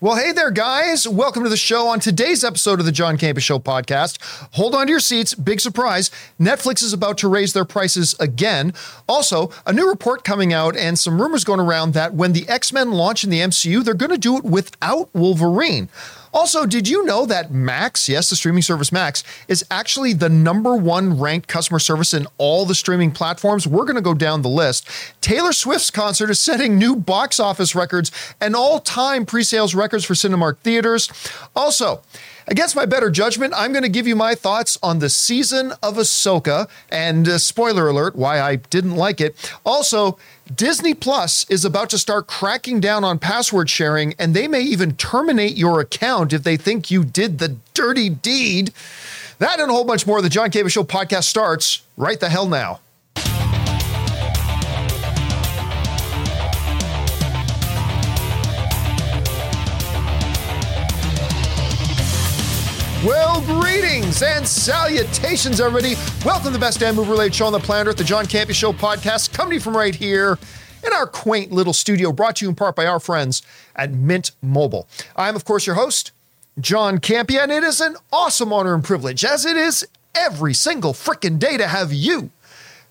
Well, hey there, guys. Welcome to the show. On today's episode of the John Campea Show podcast, hold on to your seats. Big surprise Netflix is about to raise their prices again. Also, a new report coming out and some rumors going around that when the X Men launch in the MCU, they're going to do it without Wolverine. Also, did you know that Max, yes, the streaming service Max, is actually the number one ranked customer service in all the streaming platforms? We're going to go down the list. Taylor Swift's concert is setting new box office records and all time pre sales records for Cinemark theaters. Also, Against my better judgment, I'm going to give you my thoughts on the season of Ahsoka and uh, spoiler alert, why I didn't like it. Also, Disney Plus is about to start cracking down on password sharing, and they may even terminate your account if they think you did the dirty deed. That and a whole bunch more. The John Campea Show podcast starts right the hell now. Greetings and salutations, everybody. Welcome to the best damn movie related show on the planet Earth, the John Campea Show podcast, coming from right here in our quaint little studio, brought to you in part by our friends at Mint Mobile. I'm, of course, your host, John Campea, and it is an awesome honor and privilege, as it is every single freaking day, to have you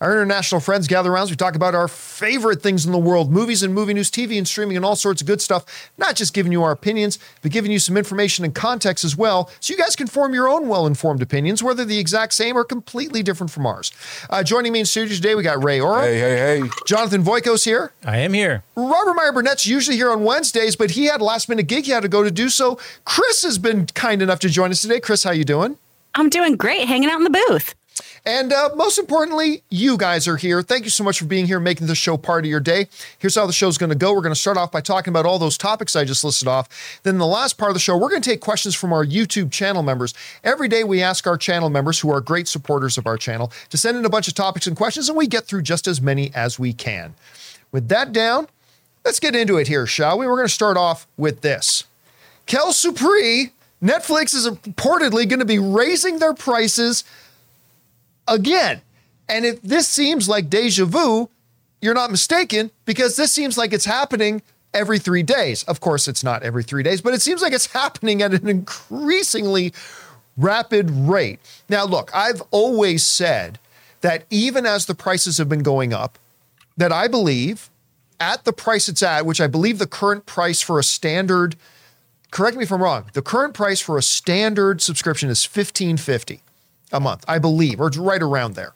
our international friends gather around. We talk about our favorite things in the world movies and movie news, TV and streaming, and all sorts of good stuff. Not just giving you our opinions, but giving you some information and context as well, so you guys can form your own well informed opinions, whether the exact same or completely different from ours. Uh, joining me in studio today, we got Ray Ora. Hey, hey, hey. Jonathan Voikos here. I am here. Robert Meyer Burnett's usually here on Wednesdays, but he had a last minute gig he had to go to do so. Chris has been kind enough to join us today. Chris, how you doing? I'm doing great, hanging out in the booth. And uh, most importantly, you guys are here. Thank you so much for being here, making the show part of your day. Here's how the show's going to go. We're going to start off by talking about all those topics I just listed off. Then, the last part of the show, we're going to take questions from our YouTube channel members. Every day, we ask our channel members, who are great supporters of our channel, to send in a bunch of topics and questions, and we get through just as many as we can. With that down, let's get into it here, shall we? We're going to start off with this. Kel Supri, Netflix is reportedly going to be raising their prices again. And if this seems like deja vu, you're not mistaken because this seems like it's happening every three days. Of course, it's not every three days, but it seems like it's happening at an increasingly rapid rate. Now, look, I've always said that even as the prices have been going up, that I believe at the price it's at, which I believe the current price for a standard, correct me if I'm wrong, the current price for a standard subscription is 1550 a month, I believe, or it's right around there.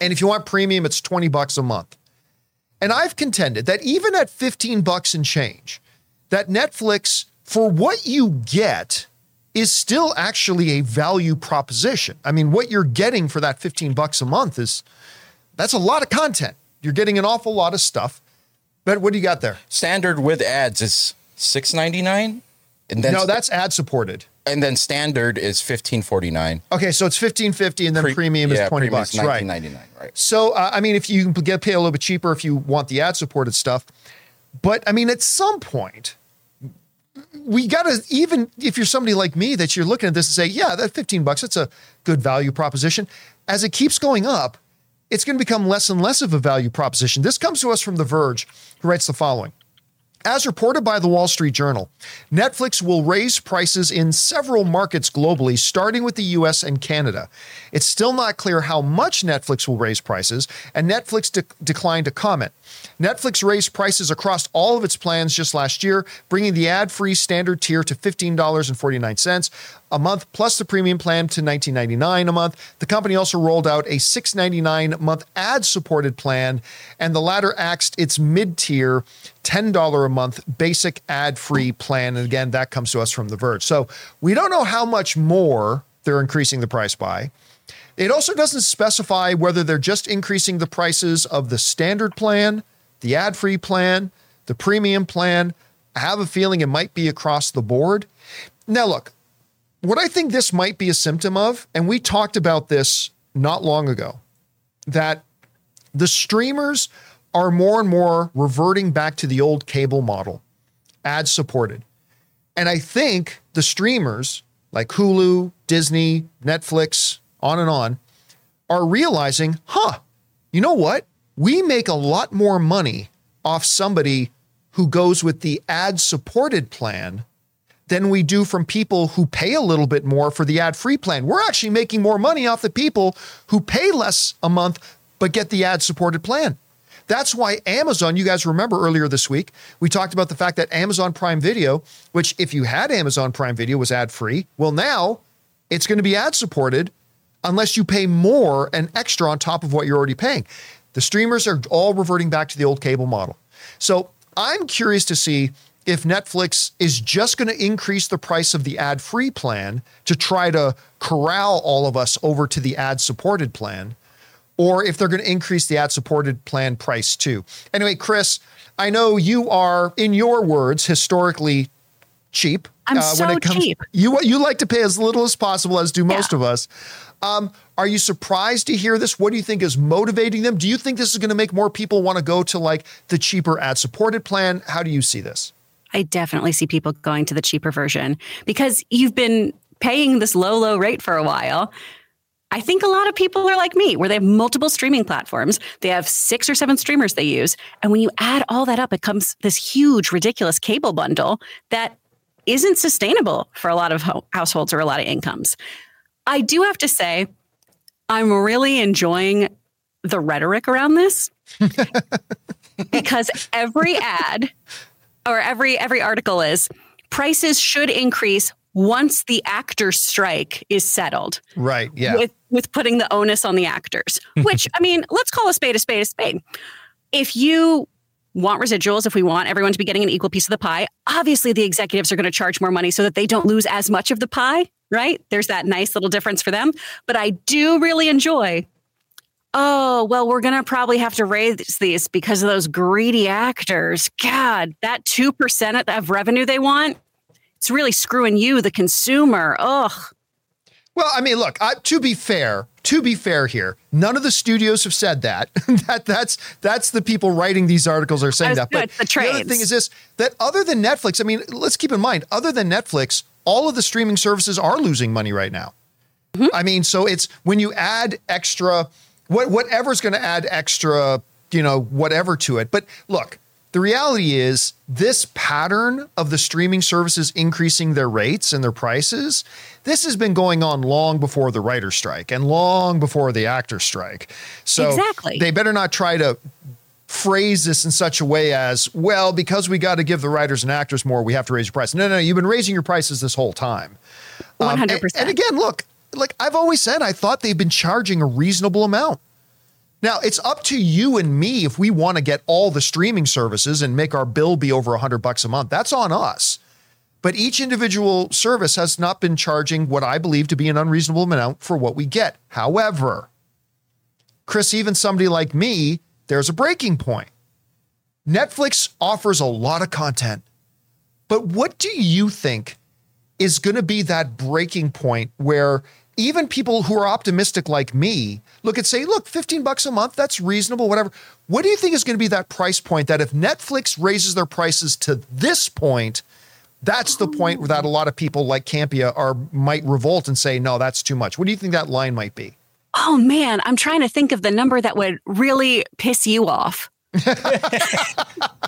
And if you want premium, it's 20 bucks a month. And I've contended that even at 15 bucks and change, that Netflix, for what you get, is still actually a value proposition. I mean, what you're getting for that 15 bucks a month is that's a lot of content. You're getting an awful lot of stuff. But what do you got there? Standard with ads is six ninety nine, and then no, that's ad supported and then standard is fifteen forty nine. Okay, so it's fifteen fifty, and then Pre- premium is yeah, twenty bucks, is right? Ninety nine, right? So uh, I mean, if you can get pay a little bit cheaper if you want the ad supported stuff, but I mean, at some point, we got to even if you're somebody like me that you're looking at this and say, yeah, that fifteen bucks, it's a good value proposition. As it keeps going up, it's going to become less and less of a value proposition. This comes to us from The Verge, who writes the following. As reported by the Wall Street Journal, Netflix will raise prices in several markets globally, starting with the US and Canada. It's still not clear how much Netflix will raise prices, and Netflix de- declined to comment. Netflix raised prices across all of its plans just last year, bringing the ad free standard tier to $15.49 a month plus the premium plan to $19.99 a month. The company also rolled out a $6.99 month ad supported plan, and the latter axed its mid tier $10 a month basic ad free plan. And again, that comes to us from The Verge. So we don't know how much more they're increasing the price by. It also doesn't specify whether they're just increasing the prices of the standard plan, the ad free plan, the premium plan. I have a feeling it might be across the board. Now, look, what I think this might be a symptom of, and we talked about this not long ago, that the streamers are more and more reverting back to the old cable model, ad supported. And I think the streamers like Hulu, Disney, Netflix, on and on, are realizing, huh, you know what? We make a lot more money off somebody who goes with the ad supported plan than we do from people who pay a little bit more for the ad free plan. We're actually making more money off the people who pay less a month but get the ad supported plan. That's why Amazon, you guys remember earlier this week, we talked about the fact that Amazon Prime Video, which if you had Amazon Prime Video was ad free, well, now it's going to be ad supported unless you pay more and extra on top of what you're already paying. The streamers are all reverting back to the old cable model. So I'm curious to see if Netflix is just going to increase the price of the ad free plan to try to corral all of us over to the ad supported plan, or if they're going to increase the ad supported plan price too. Anyway, Chris, I know you are, in your words, historically cheap. I'm so cheap. You you like to pay as little as possible, as do most Yeah. of us. Um, are you surprised to hear this? What do you think is motivating them? Do you think this is going to make more people want to go to like the cheaper ad supported plan? How do you see this? I definitely see people going to the cheaper version because you've been paying this low, low rate for a while. I think a lot of people are like me, where they have multiple streaming platforms. They have six or seven streamers they use. And when you add all that up, it comes this huge, ridiculous cable bundle that isn't sustainable for a lot of ho- households or a lot of incomes. I do have to say, I'm really enjoying the rhetoric around this because every ad or every every article is prices should increase once the actors strike is settled Right. Yeah. with with putting the onus on the actors which i mean let's call a spade a spade a spade if you want residuals if we want everyone to be getting an equal piece of the pie. Obviously the executives are going to charge more money so that they don't lose as much of the pie right? There's that nice little difference for them. But i do really enjoy oh well we're going to probably have to raise these because of those greedy actors. God that 2% of revenue they want it's really screwing you the consumer. Ugh Well, I mean, look. I, to be fair, to be fair here, none of the studios have said that. that that's that's the people writing these articles are saying that. But the other thing is this: that other than Netflix, I mean, let's keep in mind, other than Netflix, all of the streaming services are losing money right now. Mm-hmm. I mean, so it's when you add extra, what whatever's going to add extra, you know, whatever to it. But look, the reality is this pattern of the streaming services increasing their rates and their prices. This has been going on long before the writer strike and long before the actor strike. So Exactly. they better not try to phrase this in such a way as, well, because we got to give the writers and actors more, we have to raise your price. No, no, you've been raising your prices this whole time. Um, 100%. and again, look, like I've always said, I thought they've been charging a reasonable amount. Now, it's up to you and me if we want to get all the streaming services and make our bill be over 100 bucks a month. That's on us. But each individual service has not been charging what I believe to be an unreasonable amount for what we get. However, Chris, even somebody like me, there's a breaking point. Netflix offers a lot of content. But what do you think is going to be that breaking point where even people who are optimistic like me look and say, look, 15 bucks a month, that's reasonable, whatever. What do you think is going to be that price point that if Netflix raises their prices to this point, that's the point where that a lot of people like Campea are might revolt and say, no, that's too much. What do you think that line might be? Oh man, I'm trying to think of the number that would really piss you off.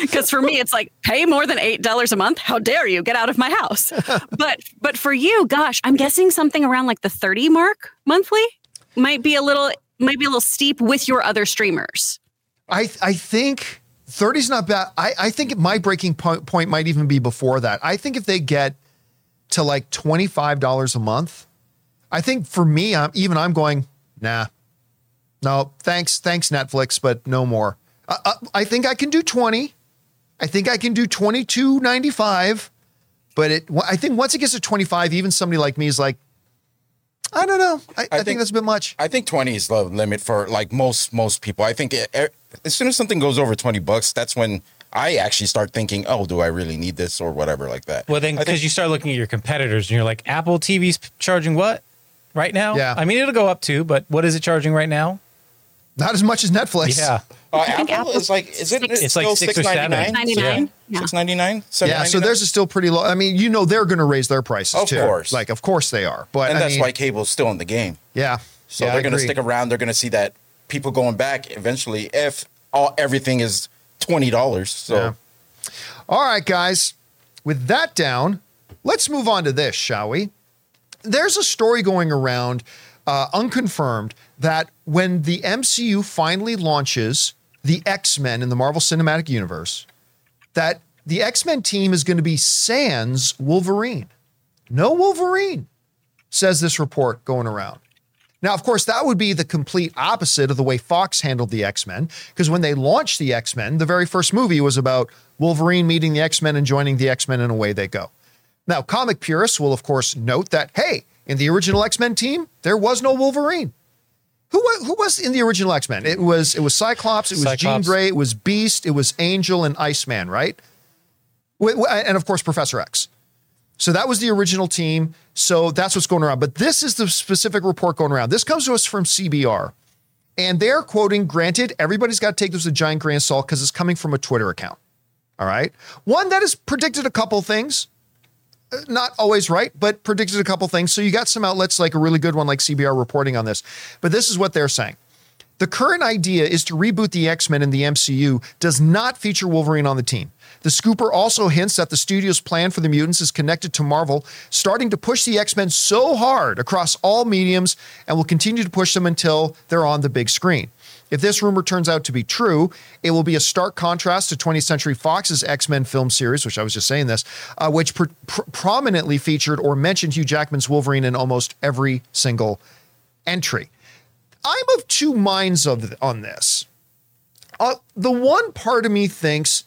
Because for me, it's like pay more than eight dollars a month. How dare you get out of my house? but but for you, gosh, I'm guessing something around like the 30 mark monthly might be a little might be a little steep with your other streamers. I I think 30 is not bad. I, I think my breaking point, point might even be before that. I think if they get to like $25 a month, I think for me, I'm, even I'm going, nah, no, thanks, thanks Netflix, but no more. Uh, uh, I think I can do 20. I think I can do 22.95, but it, I think once it gets to 25, even somebody like me is like, I don't know. I, I, think, think- that's a bit much. I think 20 is the limit for like most most people. I think it, it- as soon as something goes over 20 bucks, that's when I actually start thinking, "Oh, do I really need this or whatever like that." Well, then because you start looking at your competitors and you're like, Apple TV's p- charging what right now? Yeah. I mean, it'll go up too, but what is it charging right now? Not as much as Netflix. Yeah. Uh, think Apple Apple's is like, isn't it It's like still six or seven. 6.99? 99. Yeah. 6.99? Yeah, so theirs is still pretty low. I mean, you know, they're going to raise their prices Of too. course. like of course they are. But and I that's mean, why cable's still in the game. yeah. So Yeah, they're going to stick around. They're going to see that people going back eventually if all everything is twenty dollars. So Yeah. All right, guys. with that down, let's move on to this, shall we? There's a story going around, uh, unconfirmed, that when the MCU finally launches the X Men in the Marvel Cinematic Universe, that the X Men team is going to be sans Wolverine. No Wolverine, says this report going around. Now, of course, that would be the complete opposite of the way Fox handled the X Men, because when they launched the X Men, the very first movie was about Wolverine meeting the X Men and joining the X Men, and away they go. Now, comic purists will, of course, note that, hey, in the original X Men team, there was no Wolverine. Who was, who was in the original X Men? It was it was Cyclops, it was Jean Grey, it was Beast, it was Angel, and Iceman, right? And of course, Professor X. So that was the original team. So that's what's going around. But this is the specific report going around. This comes to us from CBR. And they're quoting, granted, everybody's got to take this with a giant grain of salt because it's coming from a Twitter account. All right. One that has predicted a couple things. Not always right, but predicted a couple things. So you got some outlets like a really good one like CBR reporting on this. But this is what they're saying. The current idea is to reboot the X Men in the MCU, does not feature Wolverine on the team. The scooper also hints that the studio's plan for the mutants is connected to Marvel, starting to push the X Men so hard across all mediums and will continue to push them until they're on the big screen. If this rumor turns out to be true, it will be a stark contrast to 20th Century Fox's X Men film series, which I was just saying this, uh, which pr- pr- prominently featured or mentioned Hugh Jackman's Wolverine in almost every single entry. I'm of two minds of on this. Uh, the one part of me thinks,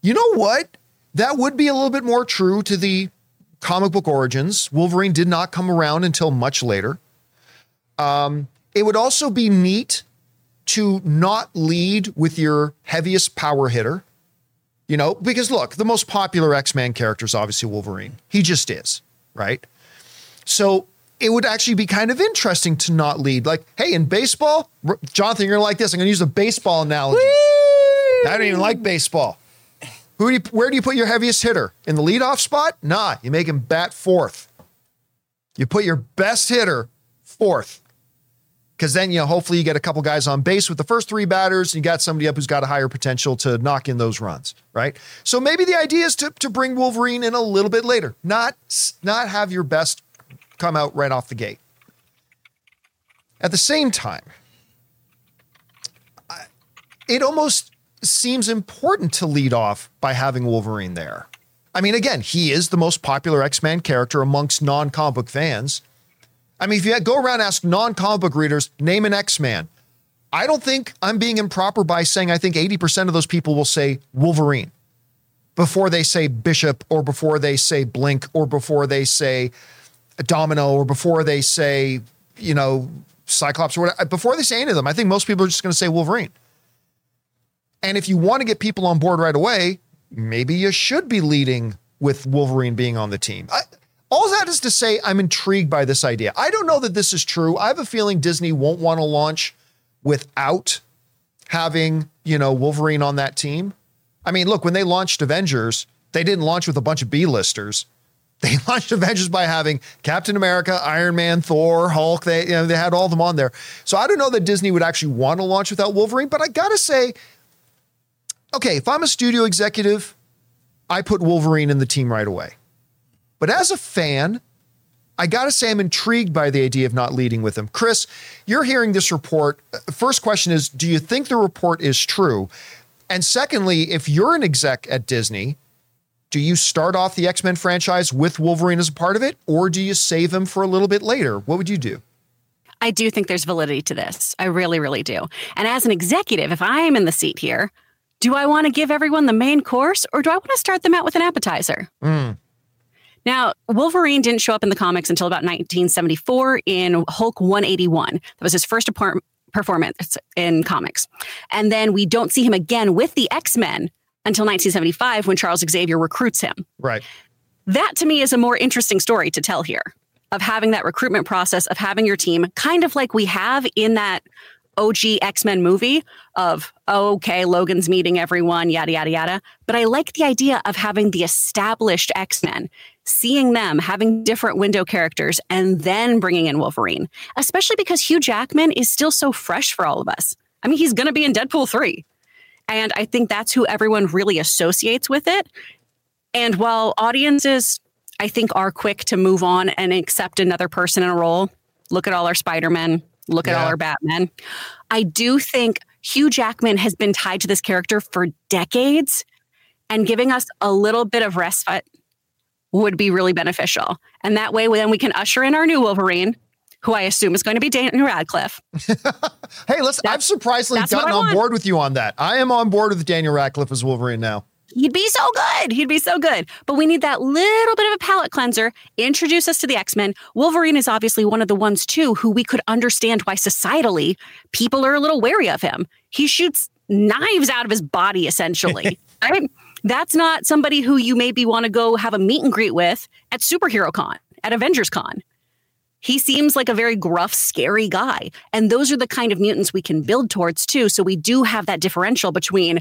you know what? That would be a little bit more true to the comic book origins. Wolverine did not come around until much later. Um, it would also be neat to not lead with your heaviest power hitter. You know, because look, the most popular X Man character is obviously Wolverine. He just is, right? So it would actually be kind of interesting to not lead. Like, hey, in baseball, Jonathan, you're gonna like this. I'm gonna use a baseball analogy. I don't even like baseball. Who do you, where do you put your heaviest hitter? In the leadoff spot? Nah, you make him bat fourth. You put your best hitter fourth. Because then, you know, hopefully you get a couple guys on base with the first three batters, and you got somebody up who's got a higher potential to knock in those runs, right? So maybe the idea is to, to bring Wolverine in a little bit later, not not have your best come out right off the gate. At the same time, I- it almost seems important to lead off by having Wolverine there. I mean, again, he is the most popular X Men character amongst non comic book fans. I mean, if you go around and ask non comic book readers, name an X Man. I don't think I'm being improper by saying I think 80% of those people will say Wolverine before they say Bishop or before they say Blink or before they say Domino or before they say, you know, Cyclops or whatever. Before they say any of them, I think most people are just going to say Wolverine. And if you want to get people on board right away, maybe you should be leading with Wolverine being on the team. I, all that is to say, I'm intrigued by this idea. I don't know that this is true. I have a feeling Disney won't want to launch without having, you know, Wolverine on that team. I mean, look, when they launched Avengers, they didn't launch with a bunch of B-listers. They launched Avengers by having Captain America, Iron Man, Thor, Hulk. They, you know, they had all of them on there. So I don't know that Disney would actually want to launch without Wolverine, but I gotta say, okay, if I'm a studio executive, I put Wolverine in the team right away. But as a fan, I got to say, I'm intrigued by the idea of not leading with him. Chris, you're hearing this report. First question is Do you think the report is true? And secondly, if you're an exec at Disney, do you start off the X Men franchise with Wolverine as a part of it, or do you save him for a little bit later? What would you do? I do think there's validity to this. I really, really do. And as an executive, if I'm in the seat here, do I want to give everyone the main course or do I want to start them out with an appetizer? Mm. Now, Wolverine didn't show up in the comics until about 1974 in Hulk 181. That was his first apart- performance in comics. And then we don't see him again with the X Men until 1975 when Charles Xavier recruits him Right. that to me is a more interesting story to tell here of having that recruitment process of having your team kind of like we have in that OG X-Men movie of oh, okay Logan's meeting everyone yada yada yada but I like the idea of having the established X-Men seeing them having different window characters and then bringing in Wolverine especially because Hugh Jackman is still so fresh for all of us. I mean he's going to be in Deadpool 3 and I think that's who everyone really associates with it. And while audiences, I think, are quick to move on and accept another person in a role, look at all our Spider-Men, look at all our Batman. I do think Hugh Jackman has been tied to this character for decades, and giving us a little bit of respite would be really beneficial. And that way, then we can usher in our new Wolverine, who I assume is going to be Daniel Radcliffe. Hey, listen, I've surprisingly gotten on want. board with you on that. I am on board with Daniel Radcliffe as Wolverine now. He'd be so good. He'd be so good. But we need that little bit of a palate cleanser. Introduce us to the X Men. Wolverine is obviously one of the ones, too, who we could understand why societally people are a little wary of him. He shoots knives out of his body, essentially. right? That's not somebody who you maybe want to go have a meet and greet with at Superhero Con, at Avengers Con. He seems like a very gruff, scary guy. And those are the kind of mutants we can build towards, too. So we do have that differential between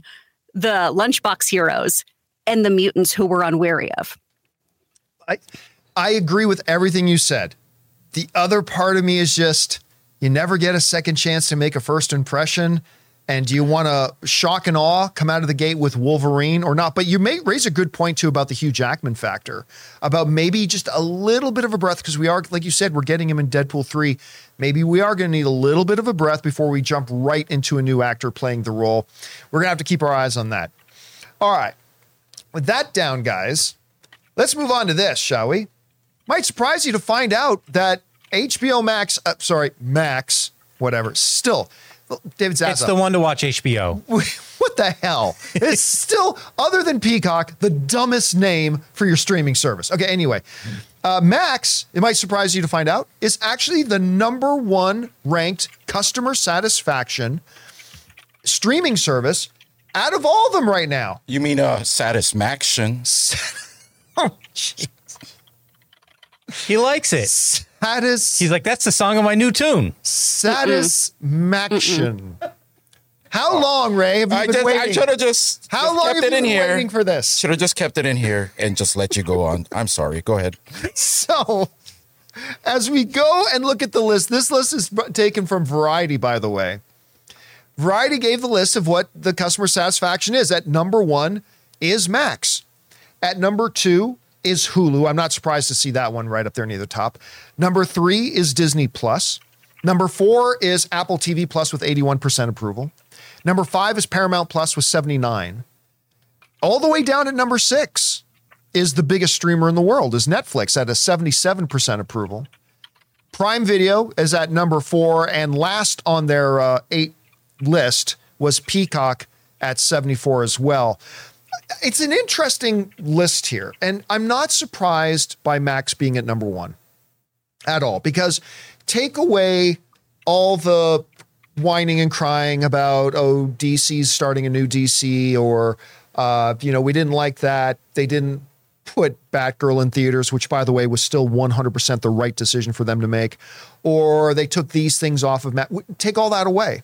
the lunchbox heroes and the mutants who we're unwary of. I I agree with everything you said. The other part of me is just you never get a second chance to make a first impression. And do you want to shock and awe come out of the gate with Wolverine or not? But you may raise a good point too about the Hugh Jackman factor, about maybe just a little bit of a breath because we are, like you said, we're getting him in Deadpool 3. Maybe we are going to need a little bit of a breath before we jump right into a new actor playing the role. We're going to have to keep our eyes on that. All right. With that down, guys, let's move on to this, shall we? Might surprise you to find out that HBO Max, uh, sorry, Max, whatever, still, David Zaza. It's the one to watch HBO. what the hell? It's still, other than Peacock, the dumbest name for your streaming service. Okay, anyway, uh, Max, it might surprise you to find out, is actually the number one ranked customer satisfaction streaming service out of all of them right now. You mean uh satisfaction? Oh, jeez. He likes it. Satis- He's like, that's the song of my new tune. satisfaction. How long, Ray, have you I been just I should have just How just long kept have it you in been here. waiting for this? Should have just kept it in here and just let you go on. I'm sorry. Go ahead. So, as we go and look at the list, this list is taken from Variety, by the way. Variety gave the list of what the customer satisfaction is. At number one is Max. At number two is Hulu. I'm not surprised to see that one right up there near the top. Number three is Disney Plus. Number four is Apple TV Plus with 81% approval. Number five is Paramount Plus with 79. All the way down at number six is the biggest streamer in the world is Netflix at a 77% approval. Prime Video is at number four, and last on their uh, eight list was Peacock at 74 as well. It's an interesting list here, and I'm not surprised by Max being at number one at all because take away all the whining and crying about oh DC's starting a new DC or uh, you know we didn't like that. They didn't put Batgirl in theaters which by the way was still 100% the right decision for them to make. Or they took these things off of Max take all that away.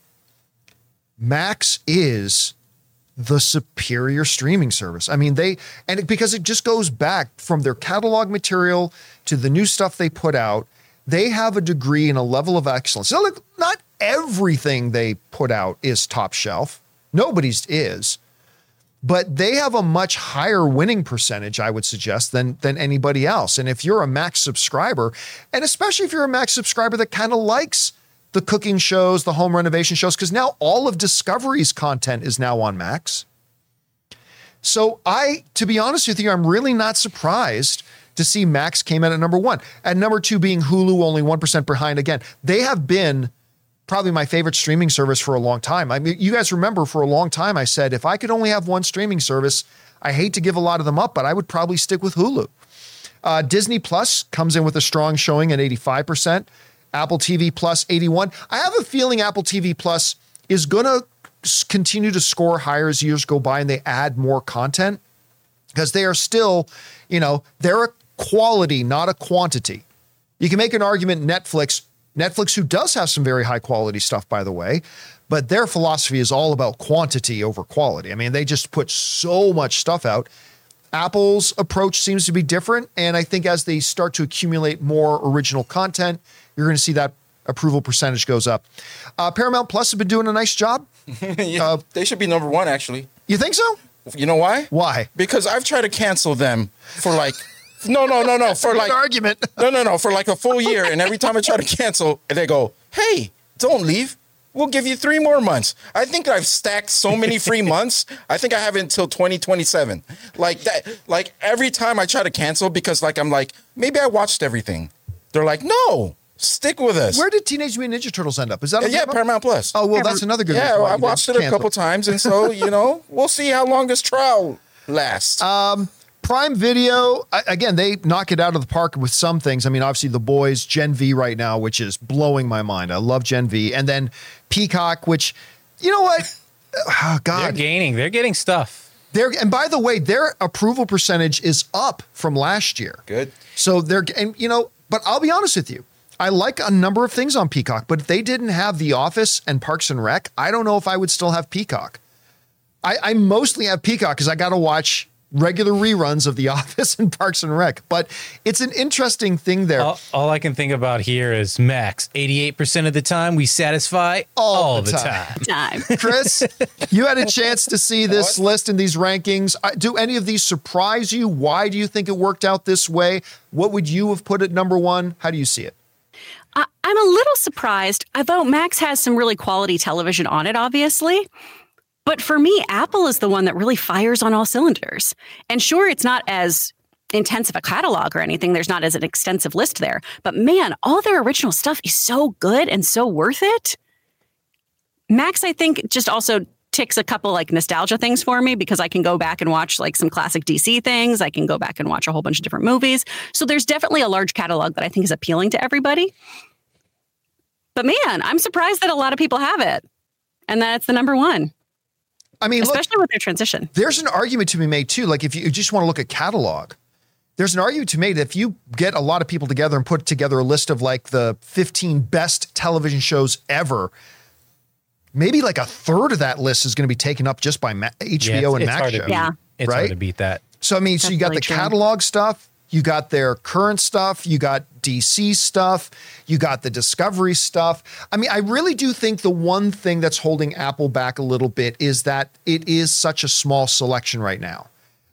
Max is the superior streaming service. I mean, they, and it, because it just goes back from their catalog material to the new stuff they put out, they have a degree and a level of excellence. Now, look, not everything they put out is top shelf, nobody's is. But they have a much higher winning percentage, I would suggest, than than anybody else. And if you're a Max subscriber, and especially if you're a Max subscriber that kind of likes the cooking shows, the home renovation shows, because now all of Discovery's content is now on Max. So I, to be honest with you, I'm really not surprised to see Max came in at number one. At number two being Hulu, only 1% behind. Again, they have been probably my favorite streaming service for a long time. I mean, you guys remember for a long time, I said, if I could only have one streaming service, I hate to give a lot of them up, but I would probably stick with Hulu. Uh, Disney Plus comes in with a strong showing at 85%. Apple TV Plus 81. I have a feeling Apple TV Plus is going to continue to score higher as years go by and they add more content because they are still, you know, they're a quality, not a quantity. You can make an argument Netflix, Netflix, who does have some very high quality stuff, by the way, but their philosophy is all about quantity over quality. I mean, they just put so much stuff out. Apple's approach seems to be different. And I think as they start to accumulate more original content, you're going to see that approval percentage goes up. Uh, Paramount Plus has been doing a nice job. yeah, they should be number one actually. You think so? You know why? Why? Because I've tried to cancel them for like, no, no, no, no, for like, argument. no, no, no, for like a full year. And every time I try to cancel, they go, hey, don't leave. We'll give you three more months. I think I've stacked so many free months. I think I have it until 2027. Like that, like every time I try to cancel because like I'm like, maybe I watched everything. They're like, no, stick with us. Where did Teenage Mutant Ninja Turtles end up? Is that on yeah, Paramount? Paramount Plus. Oh well, that's another good. yeah, I you watched it a cancel couple times, and so you know, we'll see how long this trial lasts. Uh, Prime Video, again, they knock it out of the park with some things. I mean, obviously, The Boys, Gen V right now, which is blowing my mind. I love Gen V. And then Peacock, which, you know what? Oh, They're God. gaining. They're getting stuff. They're, and by the way, their approval percentage is up from last year. Good. So they're, and you know, but I'll be honest with you. I like a number of things on Peacock, but if they didn't have The Office and Parks and Rec, I don't know if I would still have Peacock. I, I mostly have Peacock because I got to watch regular reruns of The Office and Parks and Rec. But it's an interesting thing there. All, all I can think about here is Max. 88% of the time, we satisfy all, the the, time. time. Time. Chris, you had a chance to see this list and these rankings. Do any of these surprise you? Why do you think it worked out this way? What would you have put at number one? How do you see it? I'm a little surprised, although Max has some really quality television on it, obviously. But for me, Apple is the one that really fires on all cylinders. And sure, it's not as intensive a catalog or anything. There's not as an extensive list there. But man, all their original stuff is so good and so worth it. Max, I think, just also ticks a couple like nostalgia things for me because I can go back and watch like some classic DC things. I can go back and watch a whole bunch of different movies. So there's definitely a large catalog that I think is appealing to everybody. But man, I'm surprised that a lot of people have it and that it's the number one, I mean, look, especially with their transition. there's an argument to be made too. Like if you just want to look at catalog, there's an argument to be made that if you get a lot of people together and put together a list of like the 15 best television shows ever, maybe like a third of that list is going to be taken up just by Ma- HBO Yeah, it's, and it's Max hard show. to. Yeah. It's Right? hard to beat that. So I mean, so you got the Definitely true. catalog stuff, you got their current stuff, you got DC stuff, you got the Discovery stuff. I mean, I really do think the one thing that's holding Apple back a little bit is that it is such a small selection right now.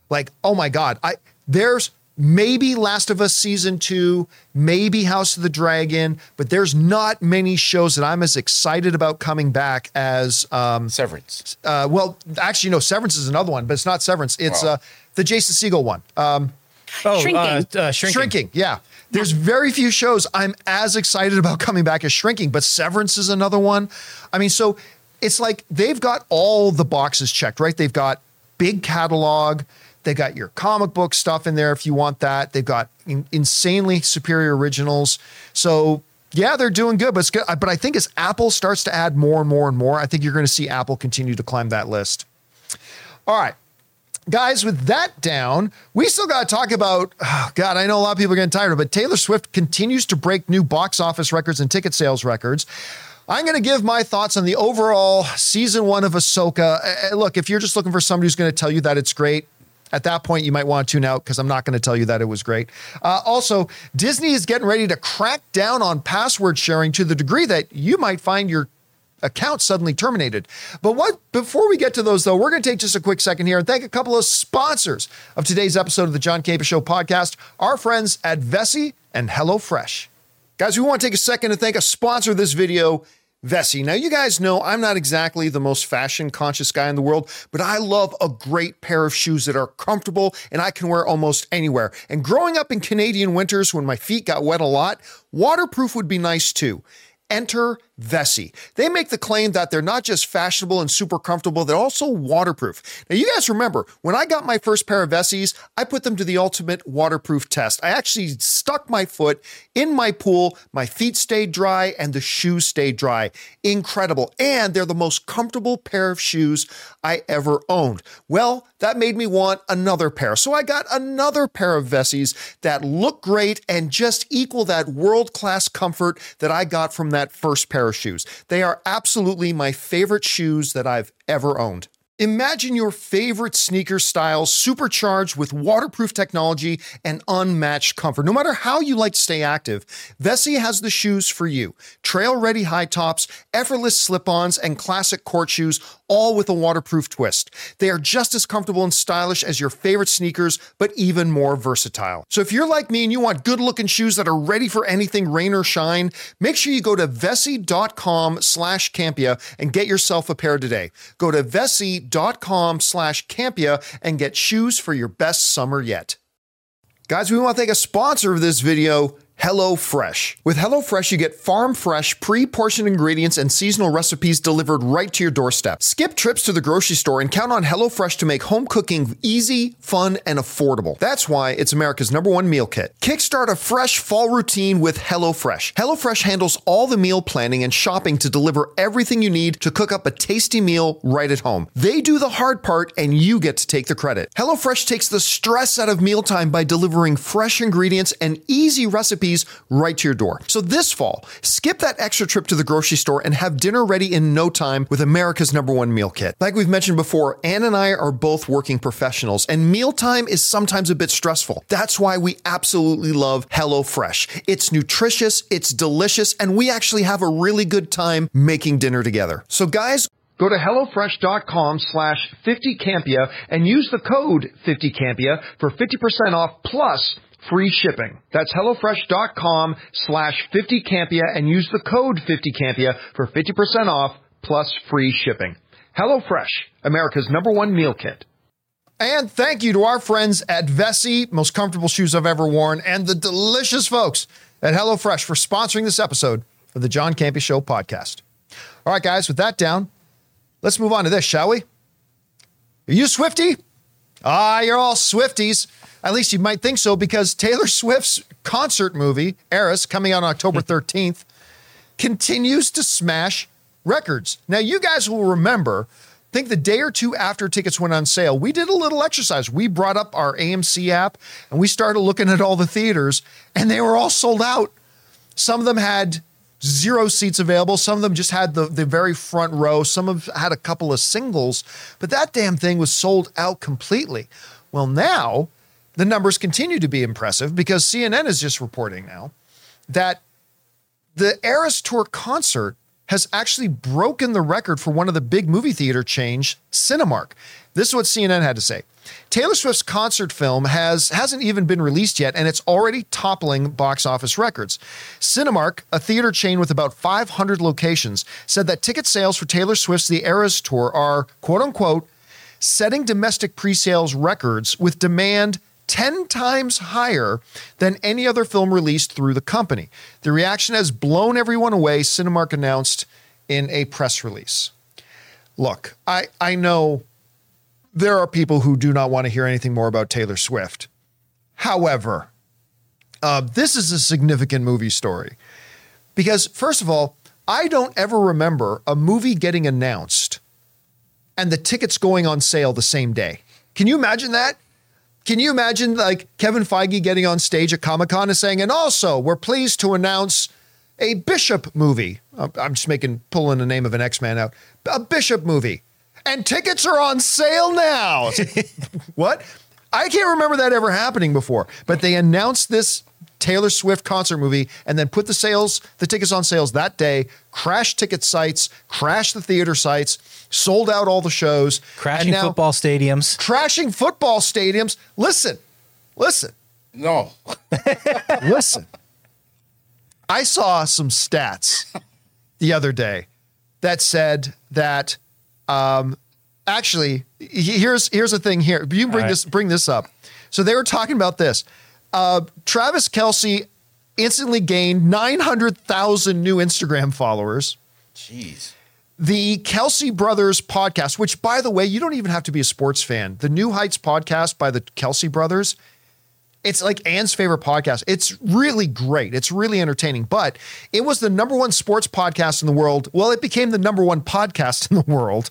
Like, oh my God, I there's maybe Last of Us season two, maybe House of the Dragon, but there's not many shows that I'm as excited about coming back as um, Severance. uh, well, actually, no, Severance is another one, but it's not Severance. It's Wow. uh, the Jason Segel one. Uh, Oh, Shrinking. Uh, uh, shrinking. Shrinking. Yeah. There's very few shows I'm as excited about coming back as Shrinking, but Severance is another one. I mean, so it's like they've got all the boxes checked, right? They've got big catalog. They got your comic book stuff in there if you want that. They've got in- insanely superior originals. So yeah, they're doing good, but it's good. But I think as Apple starts to add more and more and more, I think you're going to see Apple continue to climb that list. All right guys, with that down, we still got to talk about. Oh God, I know a lot of people are getting tired of it, but Taylor Swift continues to break new box office records and ticket sales records. I'm going to give my thoughts on the overall season one of Ahsoka. Look, if you're just looking for somebody who's going to tell you that it's great, at that point, you might want to tune out because I'm not going to tell you that it was great. Uh, also, Disney is getting ready to crack down on password sharing to the degree that you might find your account suddenly terminated. But what before we get to those though, we're going to take just a quick second here and thank a couple of sponsors of today's episode of the John Campea Show podcast, our friends at Vessi and HelloFresh. Guys, we want to take a second to thank a sponsor of this video, Vessi. Now, you guys know I'm not exactly the most fashion conscious guy in the world, but I love a great pair of shoes that are comfortable and I can wear almost anywhere. And growing up in Canadian winters when my feet got wet a lot, waterproof would be nice too. Enter Vessi. They make the claim that they're not just fashionable and super comfortable, they're also waterproof. Now, you guys remember when I got my first pair of Vessis, I put them to the ultimate waterproof test. I actually stuck my foot in my pool, my feet stayed dry, and the shoes stayed dry. Incredible. And they're the most comfortable pair of shoes I ever owned. Well, that made me want another pair. So I got another pair of Vessis that look great and just equal that world class comfort that I got from that first pair of shoes. They are absolutely my favorite shoes that I've ever owned. Imagine your favorite sneaker style supercharged with waterproof technology and unmatched comfort. No matter how you like to stay active, Vessi has the shoes for you. Trail ready high tops, effortless slip ons, and classic court shoes all with a waterproof twist. They are just as comfortable and stylish as your favorite sneakers, but even more versatile. So if you're like me and you want good looking shoes that are ready for anything rain or shine, make sure you go to vessi.com slash campea and get yourself a pair today. Go to vessi.com slash campea and get shoes for your best summer yet. Guys, we want to thank a sponsor of this video, HelloFresh. With HelloFresh, you get farm fresh, pre portioned ingredients and seasonal recipes delivered right to your doorstep. Skip trips to the grocery store and count on HelloFresh to make home cooking easy, fun, and affordable. That's why it's America's number one meal kit. Kickstart a fresh fall routine with HelloFresh. HelloFresh handles all the meal planning and shopping to deliver everything you need to cook up a tasty meal right at home. They do the hard part and you get to take the credit. HelloFresh takes the stress out of mealtime by delivering fresh ingredients and easy recipes right to your door. So this fall, skip that extra trip to the grocery store and have dinner ready in no time with America's number one meal kit. Like we've mentioned before, Ann and I are both working professionals, and mealtime is sometimes a bit stressful. That's why we absolutely love HelloFresh. It's nutritious, it's delicious, and we actually have a really good time making dinner together. So guys, Go to HelloFresh.com slash 50Campea and use the code 50Campea for 50% off plus free shipping. That's HelloFresh.com slash 50Campea and use the code 50Campea for 50% off plus free shipping. HelloFresh, America's number one meal kit. And thank you to our friends at Vessi, most comfortable shoes I've ever worn, and the delicious folks at HelloFresh for sponsoring this episode of the John Campea Show podcast. All right, guys, with that down, let's move on to this, shall we? Are you Swifty? Ah, you're all Swifties. At least you might think so because Taylor Swift's concert movie, Eras, coming out on October hmm. 13th, continues to smash records. Now, you guys will remember, I think the day or two after tickets went on sale, we did a little exercise. We brought up our AMC app and we started looking at all the theaters, and they were all sold out. Some of them had zero seats available. Some of them just had the, the very front row. Some of had a couple of singles, but that damn thing was sold out completely. Well, now the numbers continue to be impressive because CNN is just reporting now that the Eras Tour concert has actually broken the record for one of the big movie theater chains, Cinemark. This is what CNN had to say. Taylor Swift's concert film has hasn't even been released yet, and it's already toppling box office records. Cinemark, a theater chain with about 500 locations, said that ticket sales for Taylor Swift's The Eras Tour are quote unquote setting domestic pre-sales records with demand 10 times higher than any other film released through the company. The reaction has blown everyone away, Cinemark announced in a press release. Look, I, I know there are people who do not want to hear anything more about Taylor Swift. However, uh, this is a significant movie story because, first of all, I don't ever remember a movie getting announced and the tickets going on sale the same day. Can you imagine that? Can you imagine like Kevin Feige getting on stage at Comic Con and saying, and also we're pleased to announce a Bishop movie. Uh, I'm just making pulling the name of an X Man out. A Bishop movie, and tickets are on sale now. what? I can't remember that ever happening before. But they announced this Taylor Swift concert movie and then put the sales, the tickets on sales that day, crashed ticket sites, crashed the theater sites, sold out all the shows. Crashing now, football stadiums. Crashing football stadiums. Listen, listen. No. listen. I saw some stats the other day that said that um, actually here's here's the thing here. You bring right. this bring this up. So they were talking about this. Uh, Travis Kelce instantly gained 900,000 new Instagram followers. Jeez. The Kelce Brothers podcast, which by the way, you don't even have to be a sports fan. The New Heights podcast by the Kelce Brothers, it's like Ann's favorite podcast. It's really great. It's really entertaining, but it was the number one sports podcast in the world. Well, it became the number one podcast in the world.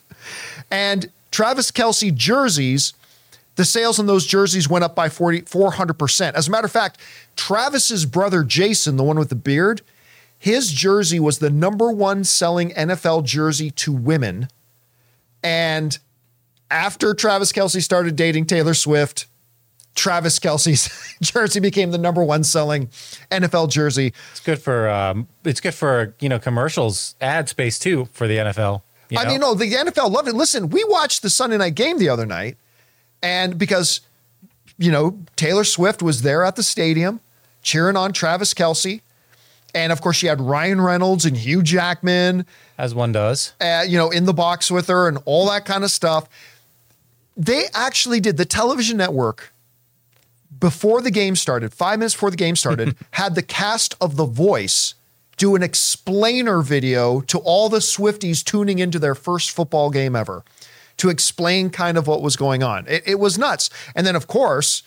And Travis Kelce jerseys the sales on those jerseys went up by 40, 400%. As a matter of fact, Travis's brother Jason, the one with the beard, his jersey was the number one selling NFL jersey to women. And after Travis Kelce started dating Taylor Swift, Travis Kelce's jersey became the number one selling NFL jersey. It's good for um, it's good for you know commercials, ad space too for the NFL. You I mean, no, the NFL loved it. Listen, we watched the Sunday night game the other night, and because you know Taylor Swift was there at the stadium cheering on Travis Kelce, and of course she had Ryan Reynolds and Hugh Jackman, as one does. uh, you know, in the box with her and all that kind of stuff. They actually did the television network before the game started, five minutes before the game started, had the cast of The Voice do an explainer video to all the Swifties tuning into their first football game ever to explain kind of what was going on. It, it was nuts. And then, of course,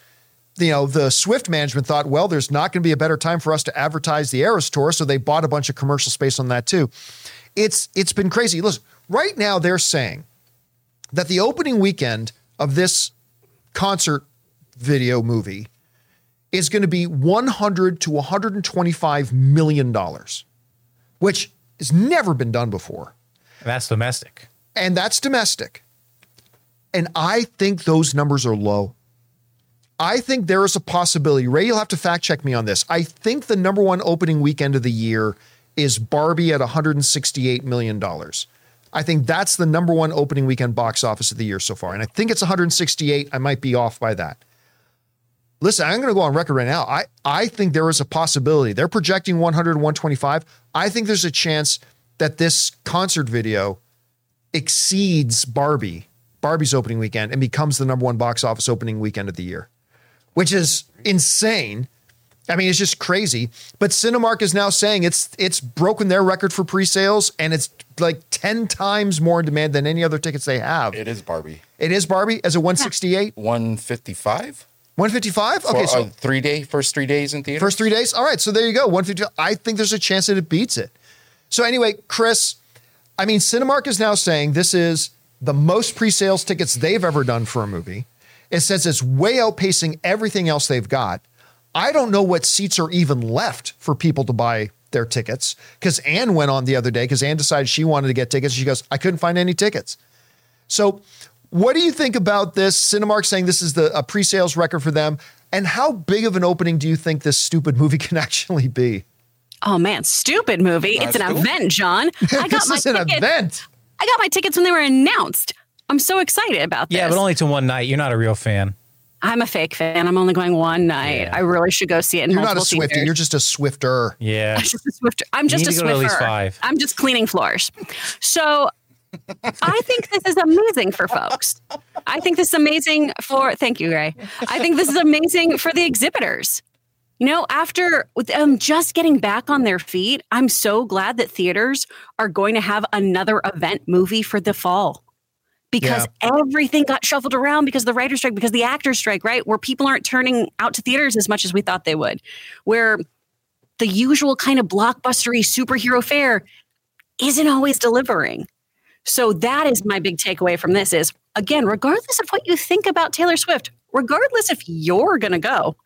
you know, the Swift management thought, well, there's not going to be a better time for us to advertise the Eras Tour, so they bought a bunch of commercial space on that too. It's it's been crazy. Listen, right now they're saying that the opening weekend of this concert video movie is going to be 100 to 125 million dollars, which has never been done before. And that's domestic. And that's domestic. And I think those numbers are low. I think there is a possibility. Ray, you'll have to fact check me on this. I think the number one opening weekend of the year is Barbie at $168 million. I think that's the number one opening weekend box office of the year so far. And I think it's 168. I might be off by that. Listen, I'm going to go on record right now. I, I think there is a possibility. They're projecting 100 125. I think there's a chance that this concert video exceeds Barbie, Barbie's opening weekend, and becomes the number one box office opening weekend of the year, which is insane. I mean, it's just crazy. But Cinemark is now saying it's it's broken their record for pre-sales, and it's like ten times more in demand than any other tickets they have. It is Barbie. It is Barbie as a 168, 155 155. for Okay, so uh, three day first three days in theater. First three days? All right. So there you go. 150. I think there's a chance that it beats it. So anyway, Chris, I mean, Cinemark is now saying this is the most pre-sales tickets they've ever done for a movie. It says it's way outpacing everything else they've got. I don't know what seats are even left for people to buy their tickets because Anne went on the other day because Anne decided she wanted to get tickets. She goes, I couldn't find any tickets. So, what do you think about this? Cinemark saying this is the a pre-sales record for them, and how big of an opening do you think this stupid movie can actually be? Oh man, stupid movie. it's an cool. event, John. I got this my is an event. I got my tickets when they were announced. I'm so excited about this. Yeah, but only to one night. You're not a real fan. I'm a fake fan. I'm only going one night. Yeah. I really should go see it in You're not a multiple Swifty. theaters. You're just a Swifter. Yeah. I'm just a Swifter. I'm just need a to go at least five. I'm just cleaning floors. So I think this is amazing for folks. I think this is amazing for, thank you, Ray. I think this is amazing for the exhibitors. You know, after with them just getting back on their feet, I'm so glad that theaters are going to have another event movie for the fall because everything got shuffled around because of the writer's strike, because the actors strike, right? Where people aren't turning out to theaters as much as we thought they would, where the usual kind of blockbustery superhero fare isn't always delivering. So that is my big takeaway from this is again, regardless of what you think about Taylor Swift, regardless if you're going to go,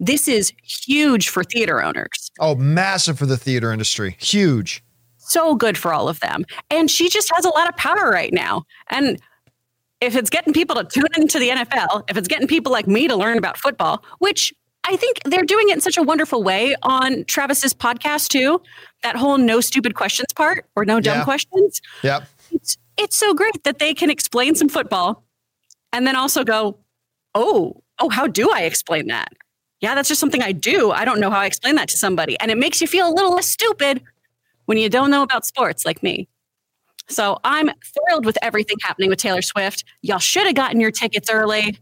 this is huge for theater owners. Oh, massive for the theater industry. Huge. So good for all of them. And she just has a lot of power right now. And if it's getting people to tune into the NFL, if it's getting people like me to learn about football, which I think they're doing it in such a wonderful way on Travis's podcast too, that whole no stupid questions part or no dumb Yeah. questions. Yep. It's it's so great that they can explain some football and then also go, "Oh, oh, how do I explain that?" Yeah, that's just something I do. I don't know how I explain that to somebody. And it makes you feel a little less stupid when you don't know about sports like me. So I'm thrilled with everything happening with Taylor Swift. Y'all should have gotten your tickets early.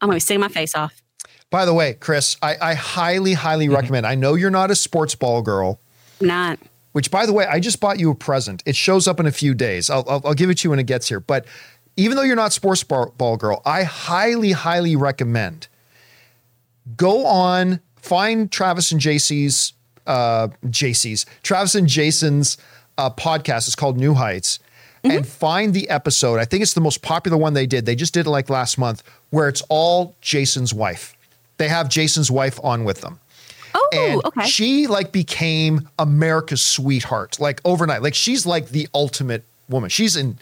I'm going to be singing my face off. By the way, Chris, I, I highly, highly recommend. I know you're not a sports ball girl, I'm not. which, by the way, I just bought you a present. It shows up in a few days. I'll, I'll, I'll give it to you when it gets here. But even though you're not sports ball, ball girl, I highly, highly recommend go on, find Travis and JC's, uh, JC's, Travis and Jason's uh, podcast. It's called New Heights. And find the episode. I think it's the most popular one they did. They just did it like last month, where it's all Jason's wife. They have Jason's wife on with them Oh, and okay. she like became America's sweetheart like overnight. Like she's like the ultimate woman. She's in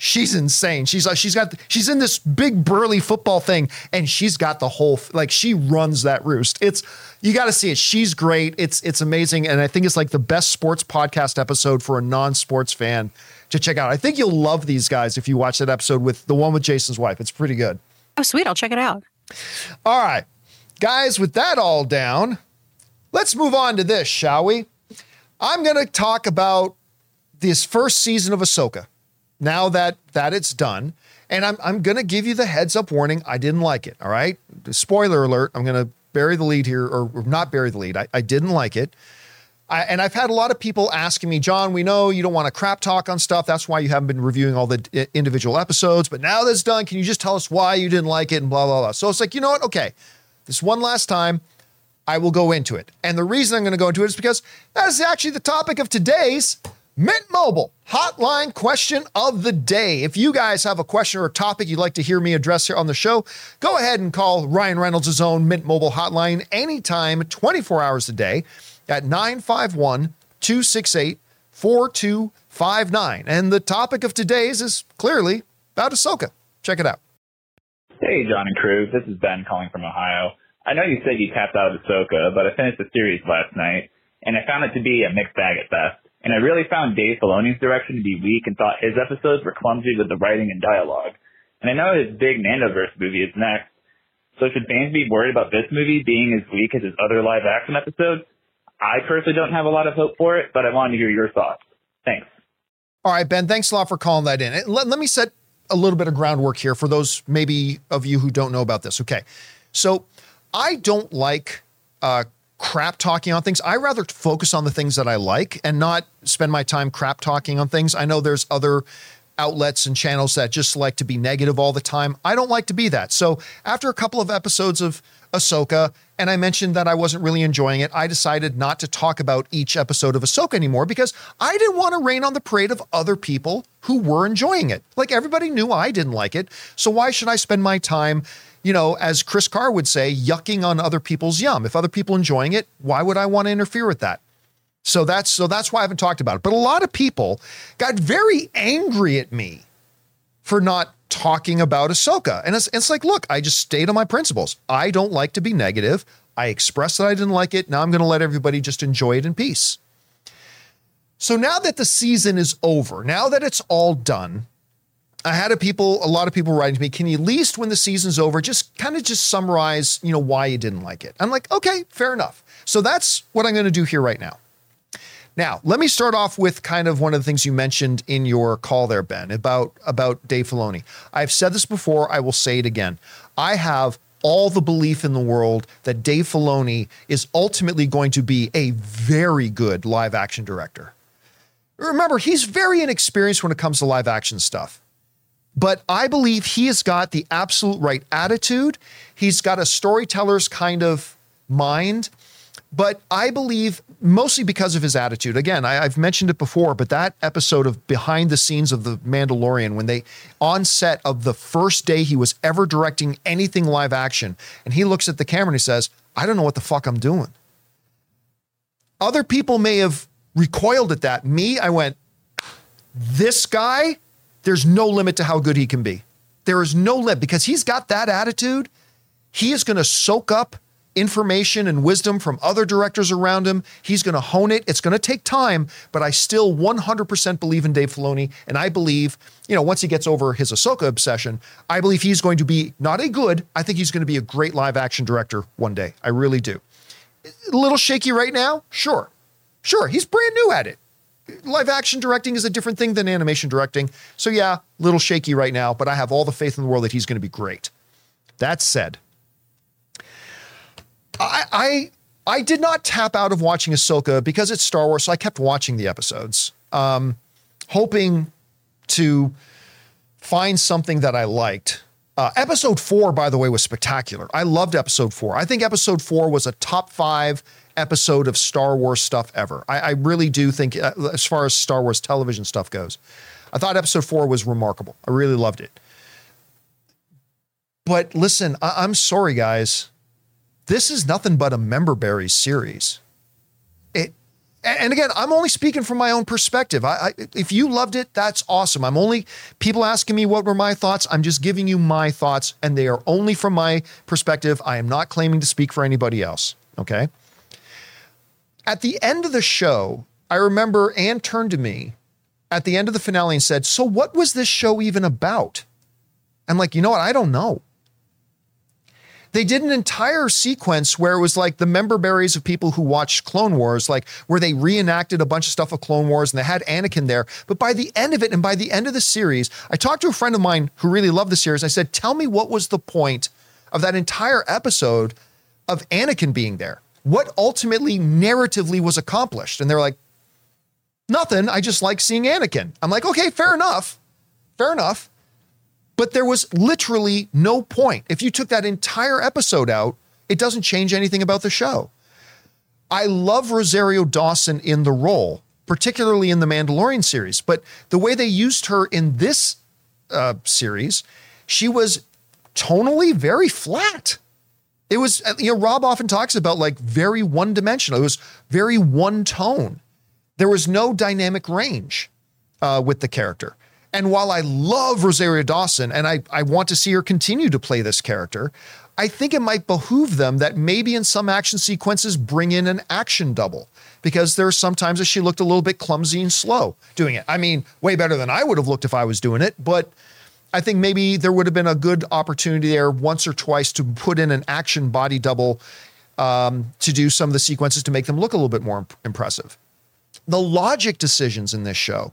she's insane. She's like she's got she's in this big burly football thing and she's got the whole like she runs that roost. It's you got to see it. She's great. It's it's amazing and I think it's like the best sports podcast episode for a non-sports fan to check out. I think you'll love these guys if you watch that episode with the one with Jason's wife. It's pretty good. Oh, sweet. I'll check it out. All right, guys, with that all down, let's move on to this, shall we? I'm going to talk about this first season of Ahsoka. Now that that it's done, and I'm I'm to give you the heads up warning. I didn't like it. All right, spoiler alert. I'm to bury the lead here, or, or not bury the lead. I, I didn't like it. I, and I've had a lot of people asking me, John, we know you don't want to crap talk on stuff. That's why you haven't been reviewing all the uh, individual episodes. But now that's done, can you just tell us why you didn't like it and blah, blah, blah. So it's like, you know what? Okay, this one last time, I will go into it. And the reason I'm going to go into it is because that is actually the topic of today's Mint Mobile hotline question of the day. If you guys have a question or a topic you'd like to hear me address here on the show, go ahead and call Ryan Reynolds' own Mint Mobile hotline anytime, 24 hours a day at 951 268 4259. And the topic of today's is clearly about Ahsoka. Check it out. Hey, John and crew. This is Ben calling from Ohio. I know you said you tapped out of Ahsoka, but I finished the series last night, and I found it to be a mixed bag at best. And I really found Dave Filoni's direction to be weak and thought his episodes were clumsy with the writing and dialogue. And I know his big Mandoverse movie is next, so should fans be worried about this movie being as weak as his other live action episodes? I personally don't have a lot of hope for it, but I wanted to hear your thoughts. Thanks. All right, Ben, thanks a lot for calling that in. Let, let me set a little bit of groundwork here for those maybe of you who don't know about this. Okay. So I don't like uh, crap talking on things. I rather focus on the things that I like and not spend my time crap talking on things. I know there's other outlets and channels that just like to be negative all the time. I don't like to be that. So after a couple of episodes of Ahsoka, and I mentioned that I wasn't really enjoying it, I decided not to talk about each episode of Ahsoka anymore because I didn't want to rain on the parade of other people who were enjoying it. Like everybody knew I didn't like it. So why should I spend my time, you know, as Chris Carr would say, yucking on other people's yum? If other people enjoying it, why would I want to interfere with that? So that's so that's why I haven't talked about it. But a lot of people got very angry at me for not talking about Ahsoka. And it's, it's like, look, I just stayed on my principles. I don't like to be negative. I expressed that I didn't like it. Now I'm going to let everybody just enjoy it in peace. So now that the season is over, now that it's all done, I had a people, a lot of people writing to me, can you at least when the season's over, just kind of just summarize, you know, why you didn't like it? I'm like, okay, fair enough. So that's what I'm going to do here right now. Now, let me start off with kind of one of the things you mentioned in your call there, Ben, about, about Dave Filoni. I've said this before, I will say it again. I have all the belief in the world that Dave Filoni is ultimately going to be a very good live action director. Remember, he's very inexperienced when it comes to live action stuff. But I believe he has got the absolute right attitude. He's got a storyteller's kind of mind. But I believe mostly because of his attitude. Again, I, have mentioned it before, but that episode of behind the scenes of The Mandalorian, when they on set of the first day he was ever directing anything live action, and he looks at the camera and he says, I don't know what the fuck I'm doing. Other people may have recoiled at that. Me, I went, this guy, there's no limit to how good he can be. There is no limit because he's got that attitude. He is going to soak up information and wisdom from other directors around him. He's going to hone it. It's going to take time, but I still 100% believe in Dave Filoni. And I believe, you know, once he gets over his Ahsoka obsession, I believe he's going to be not a good, I think he's going to be a great live action director one day. I really do. A little shaky right now? Sure. Sure. He's brand new at it. Live action directing is a different thing than animation directing. So, yeah, a little shaky right now, but I have all the faith in the world that he's going to be great. That said, I, I I did not tap out of watching Ahsoka because it's Star Wars, so I kept watching the episodes, um, hoping to find something that I liked. Uh, episode four, by the way, was spectacular. I loved episode four. I think episode four was a top five episode of Star Wars stuff ever. I, I really do think, uh, as far as Star Wars television stuff goes, I thought episode four was remarkable. I really loved it. But listen, I- I'm sorry, guys this is nothing but a member berries series. It, and again, I'm only speaking from my own perspective. I, I, if you loved it, that's awesome. I'm only people asking me what were my thoughts. I'm just giving you my thoughts, and they are only from my perspective. I am not claiming to speak for anybody else. Okay. At the end of the show, I remember Ann turned to me at the end of the finale and said, So what was this show even about? I'm like, you know what? I don't know. They did an entire sequence where it was like the member berries of people who watched Clone Wars, like where they reenacted a bunch of stuff of Clone Wars and they had Anakin there. But by the end of it and by the end of the series, I talked to a friend of mine who really loved the series. I said, Tell me what was the point of that entire episode of Anakin being there? What ultimately narratively was accomplished? And they're like, Nothing. I just like seeing Anakin. I'm like, okay, fair enough. Fair enough. But there was literally no point. If you took that entire episode out, it doesn't change anything about the show. I love Rosario Dawson in the role, particularly in the Mandalorian series, but the way they used her in this uh, series, she was tonally very flat. It was, you know, Rob often talks about like very one dimensional. It was very one tone. There was no dynamic range uh, with the character. And while I love Rosario Dawson and I, I want to see her continue to play this character, I think it might behoove them that maybe in some action sequences bring in an action double because there are sometimes that she looked a little bit clumsy and slow doing it. I mean, way better than I would have looked if I was doing it, but I think maybe there would have been a good opportunity there once or twice to put in an action body double um, to do some of the sequences to make them look a little bit more imp- impressive. The logic decisions in this show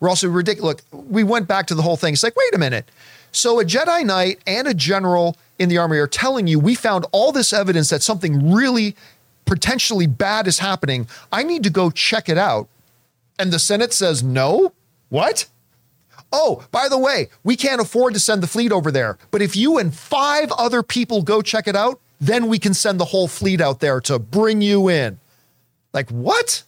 were also ridiculous. Look, we went back to the whole thing. It's like, wait a minute. So a Jedi Knight and a general in the army are telling you we found all this evidence that something really potentially bad is happening. I need to go check it out. And the Senate says no. What? Oh, by the way, we can't afford to send the fleet over there. But if you and five other people go check it out, then we can send the whole fleet out there to bring you in. Like, what?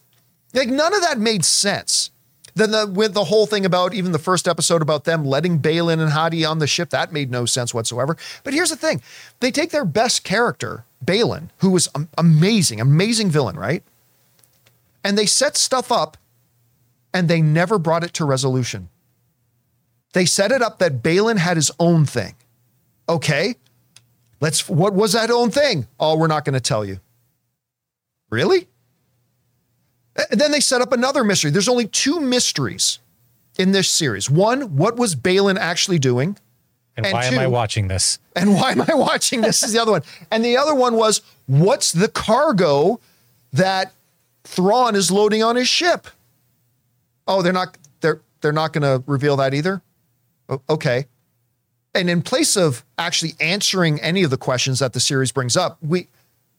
Like, none of that made sense. Then the with the whole thing about even the first episode about them letting Baylan and Hati on the ship, that made no sense whatsoever. But here's the thing. They take their best character, Baylan, who was amazing, amazing villain, right? And they set stuff up and they never brought it to resolution. They set it up that Baylan had his own thing. Okay. Let's what was that own thing? Oh, we're not going to tell you. Really? And then they set up another mystery. There's only two mysteries in this series. One, what was Baylan actually doing? And, and why two, am I watching this? And why am I watching this is the other one. And the other one was what's the cargo that Thrawn is loading on his ship? Oh, they're not they're they're not going to reveal that either. Okay. And in place of actually answering any of the questions that the series brings up, we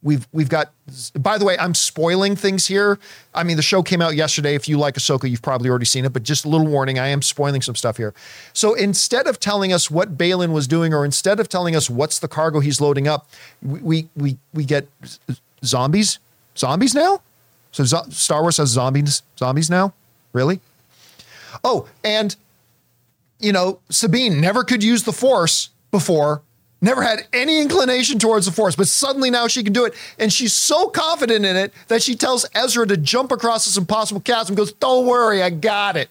We've we've got. By the way, I'm spoiling things here. I mean, the show came out yesterday. If you like Ahsoka, you've probably already seen it. But just a little warning: I am spoiling some stuff here. So instead of telling us what Baylan was doing, or instead of telling us what's the cargo he's loading up, we we we get zombies. Zombies now. So Star Wars has zombies. Zombies now. Really? Oh, and you know, Sabine never could use the Force before never had any inclination towards the force, but suddenly now she can do it. And she's so confident in it that she tells Ezra to jump across this impossible chasm, goes, Don't worry, I got it.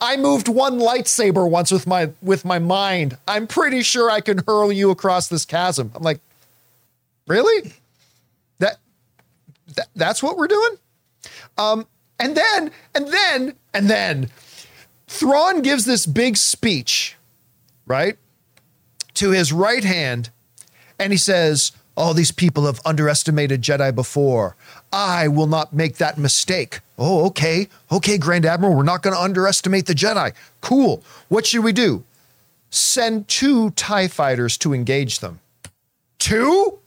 I moved one lightsaber once with my with my mind. I'm pretty sure I can hurl you across this chasm. I'm like, really? That, that that's what we're doing? Um, and then, and then, and then Thrawn gives this big speech, right? to his right hand and he says, All these people have underestimated Jedi before. I will not make that mistake. Oh, okay. Okay, Grand Admiral, we're not going to underestimate the Jedi. Cool. What should we do? Send two TIE fighters to engage them. Two?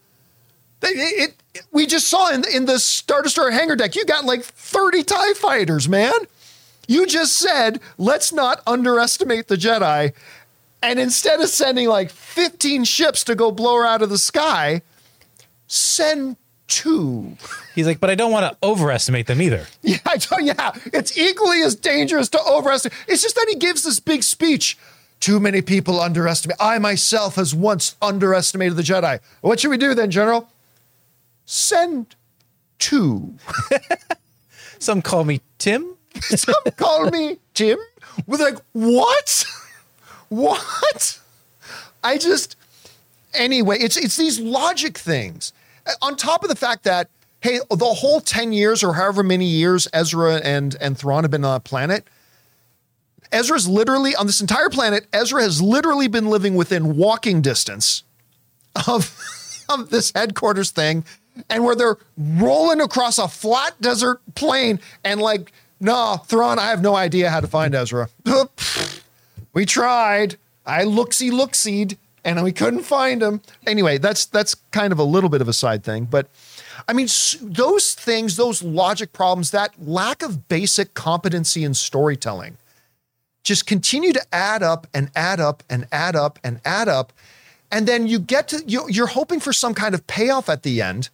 It, it, we just saw in, in the Star Destroyer hangar deck, you got like 30 TIE fighters, man. You just said, let's not underestimate the Jedi. And instead of sending like 15 ships to go blow her out of the sky, send two. He's like, but I don't want to overestimate them either. Yeah, I don't, yeah. It's equally as dangerous to overestimate. It's just that he gives this big speech. Too many people underestimate. I myself has once underestimated the Jedi. What should we do then, General? Send two. Some call me Tim. Some call me Jim. We're like, what? What? I just anyway, it's it's these logic things. On top of the fact that hey, the whole 10 years or however many years Ezra and and Thrawn have been on the planet, Ezra's literally on this entire planet. Ezra has literally been living within walking distance of, of this headquarters thing, and where they're rolling across a flat desert plain and like, no, Thrawn, I have no idea how to find Ezra. we tried. I looksy looksied, and we couldn't find him. Anyway, that's that's kind of a little bit of a side thing, but I mean, those things, those logic problems, that lack of basic competency in storytelling just continue to add up and add up and add up and add up. And then you get to, you, you're hoping for some kind of payoff at the end.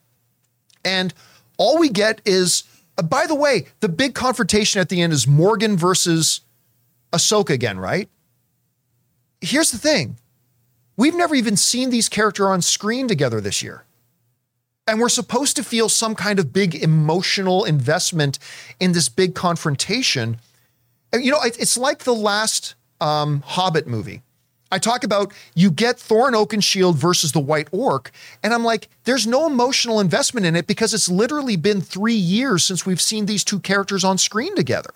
And all we get is, by the way, the big confrontation at the end is Morgan versus Ahsoka again, right? Here's the thing we've never even seen these characters on screen together this year and we're supposed to feel some kind of big emotional investment in this big confrontation. You know, it's like the last um, Hobbit movie. I talk about you get Thorin Oakenshield versus the White Orc, and I'm like, there's no emotional investment in it because it's literally been three years since we've seen these two characters on screen together.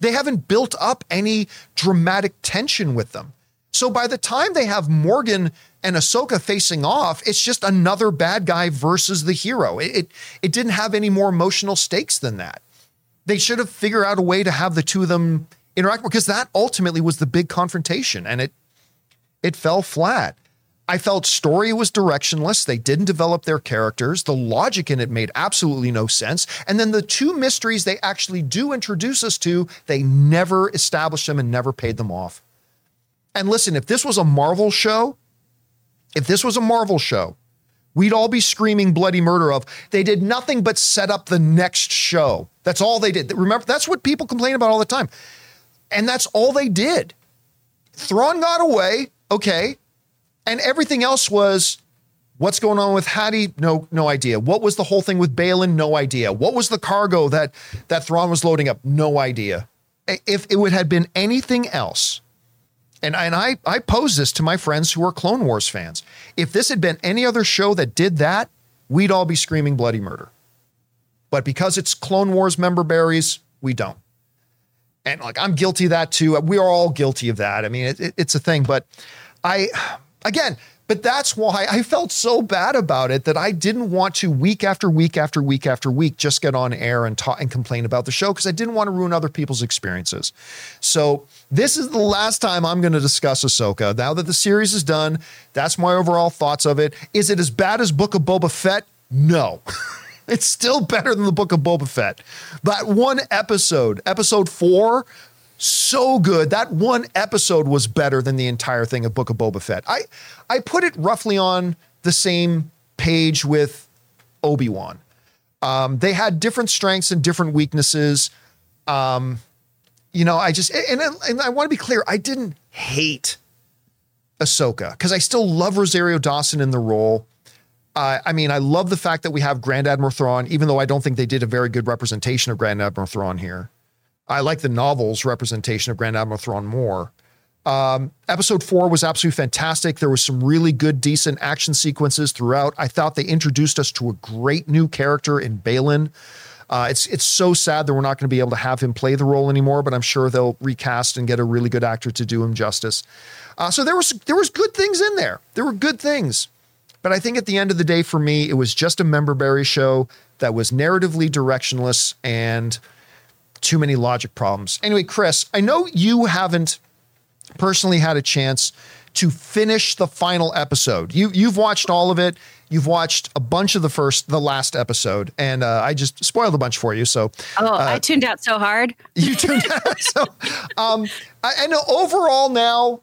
They haven't built up any dramatic tension with them. So by the time they have Morgan and Ahsoka facing off, it's just another bad guy versus the hero. It, it, it didn't have any more emotional stakes than that. They should have figured out a way to have the two of them interact because that ultimately was the big confrontation and it it fell flat. I felt story was directionless. They didn't develop their characters. The logic in it made absolutely no sense. And then the two mysteries they actually do introduce us to, they never established them and never paid them off. And listen, if this was a Marvel show, if this was a Marvel show, we'd all be screaming bloody murder of they did nothing but set up the next show. That's all they did. Remember, that's what people complain about all the time. And that's all they did. Thrawn got away, okay. And everything else was what's going on with Hati? No, no idea. What was the whole thing with Baylan? No idea. What was the cargo that that Thrawn was loading up? No idea. If it would have been anything else, and, and I, I pose this to my friends who are Clone Wars fans. If this had been any other show that did that, we'd all be screaming bloody murder. But because it's Clone Wars member berries, we don't. And like I'm guilty of that too. We are all guilty of that. I mean, it, it- it's a thing. But I, again, but that's why I felt so bad about it that I didn't want to week after week after week after week just get on air and talk and complain about the show because I didn't want to ruin other people's experiences. So this is the last time I'm going to discuss Ahsoka. Now that the series is done, that's my overall thoughts of it. Is it as bad as Book of Boba Fett? No. It's still better than the Book of Boba Fett. That one episode, episode four, so good. That one episode was better than the entire thing of Book of Boba Fett. I I put it roughly on the same page with Obi Wan. Um, they had different strengths and different weaknesses. Um, you know, I just and, and I want to be clear. I didn't hate Ahsoka because I still love Rosario Dawson in the role. Uh, I mean, I love the fact that we have Grand Admiral Thrawn, even though I don't think they did a very good representation of Grand Admiral Thrawn here. I like the novel's representation of Grand Admiral Thrawn more. Um, episode four was absolutely fantastic. There was some really good, decent action sequences throughout. I thought they introduced us to a great new character in Baylan. Uh, it's it's so sad that we're not going to be able to have him play the role anymore, but I'm sure they'll recast and get a really good actor to do him justice. Uh, so there was there was good things in there. There were good things. But I think at the end of the day, for me, it was just a member berry show that was narratively directionless and too many logic problems. Anyway, Chris, I know you haven't personally had a chance to finish the final episode. You you've watched all of it. You've watched a bunch of the first, the last episode, and uh, I just spoiled a bunch for you. So Oh, I tuned out so hard. you tuned out. So, um, I, know overall now,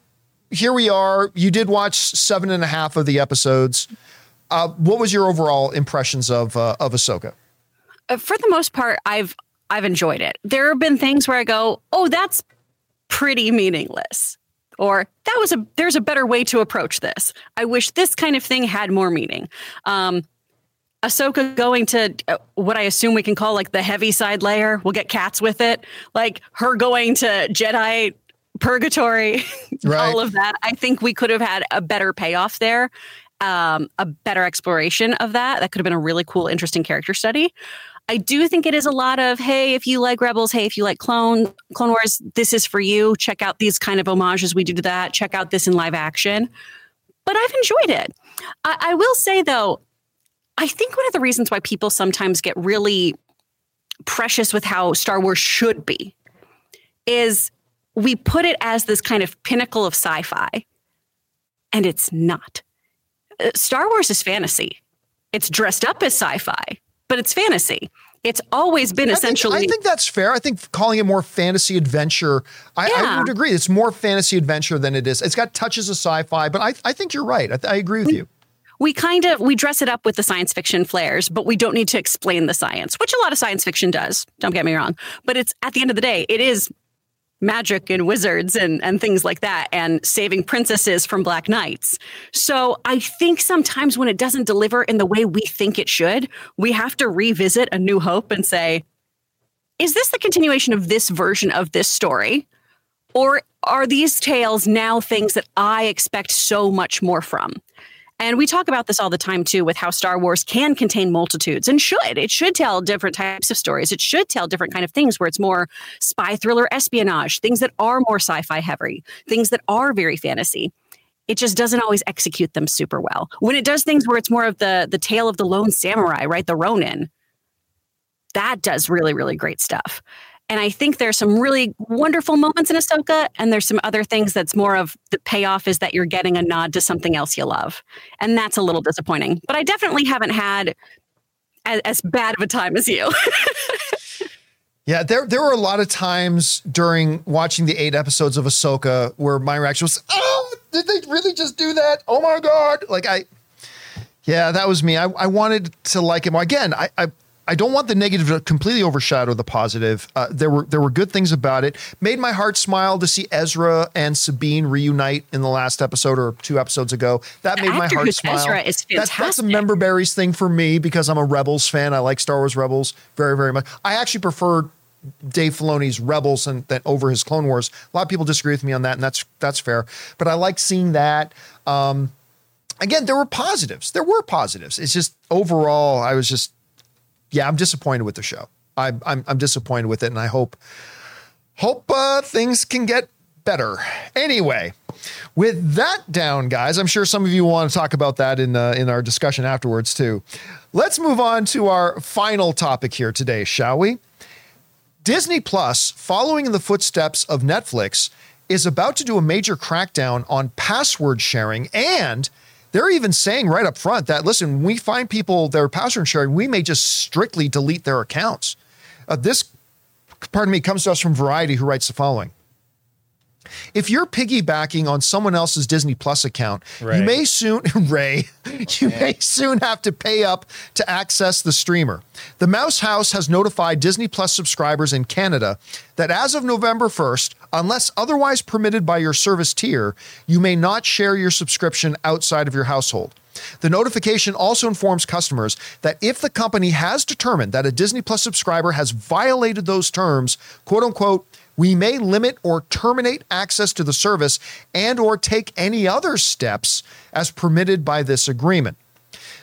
here we are. You did watch seven and a half of the episodes. Uh, what was your overall impressions of uh, of Ahsoka? Uh, for the most part, I've I've enjoyed it. There have been things where I go, "Oh, that's pretty meaningless," or "That was a there's a better way to approach this." I wish this kind of thing had more meaning. Um, Ahsoka going to uh, what I assume we can call like the heavy side layer. We'll get cats with it. Like her going to Jedi purgatory, Right. all of that. I think we could have had a better payoff there, um, a better exploration of that. That could have been a really cool, interesting character study. I do think it is a lot of, hey, if you like Rebels, hey, if you like Clone Clone Wars, this is for you. Check out these kind of homages we do to that. Check out this in live action. But I've enjoyed it. I, I will say though, I think one of the reasons why people sometimes get really precious with how Star Wars should be is we put it as this kind of pinnacle of sci-fi, and it's not. Uh, Star Wars is fantasy. It's dressed up as sci-fi, but it's fantasy. It's always been I essentially. Think, I think that's fair. I think calling it more fantasy adventure, I, I would agree. It's more fantasy adventure than it is. It's got touches of sci-fi, but I, I think you're right. I, I agree with you. we kind of we dress it up with the science fiction flares, but we don't need to explain the science, which a lot of science fiction does. Don't get me wrong, but it's at the end of the day, it is magic and wizards and and things like that, and saving princesses from black knights. So I think sometimes when it doesn't deliver in the way we think it should, we have to revisit A New Hope and say, is this the continuation of this version of this story? Or are these tales now things that I expect so much more from? And we talk about this all the time too with how Star Wars can contain multitudes and should. It should tell different types of stories. It should tell different kind of things where it's more spy thriller espionage, things that are more sci-fi heavy, things that are very fantasy. It just doesn't always execute them super well. When it does things where it's more of the the tale of the lone samurai, right? The Ronin. That does really, really great stuff. And I think there's some really wonderful moments in Ahsoka, and there's some other things that's more of the payoff is that you're getting a nod to something else you love. And that's a little disappointing. But I definitely haven't had as, as bad of a time as you. Yeah, there there were a lot of times during watching the eight episodes of Ahsoka where my reaction was, "Oh, did they really just do that? Oh my god!" Like I, yeah, that was me. I, I wanted to like him again. I, I I don't want the negative to completely overshadow the positive. Uh, there were there were good things about it. Made my heart smile to see Ezra and Sabine reunite in the last episode or two episodes ago. That The made my heart smile. Ezra is That's, that's a member berries thing for me because I'm a Rebels fan. I like Star Wars Rebels very very much. I actually prefer Dave Filoni's Rebels and than over his Clone Wars. A lot of people disagree with me on that, and that's that's fair. But I like seeing that. Um, again, there were positives. There were positives. It's just overall, I was just, yeah, I'm disappointed with the show. I, I'm I'm disappointed with it, and I hope hope uh, things can get better. Anyway, with that down, guys, I'm sure some of you want to talk about that in uh, in our discussion afterwards too. Let's move on to our final topic here today, shall we? Disney Plus, following in the footsteps of Netflix, is about to do a major crackdown on password sharing. And they're even saying right up front that, listen, we find people that are password sharing, we may just strictly delete their accounts. Uh, this, pardon me, comes to us from Variety, who writes the following. If you're piggybacking on someone else's Disney Plus account, you may soon Ray, you may soon have to pay up to access the streamer. The Mouse House has notified Disney Plus subscribers in Canada that as of November 1st, unless otherwise permitted by your service tier, you may not share your subscription outside of your household. The notification also informs customers that if the company has determined that a Disney Plus subscriber has violated those terms, quote unquote, we may limit or terminate access to the service and or take any other steps as permitted by this agreement.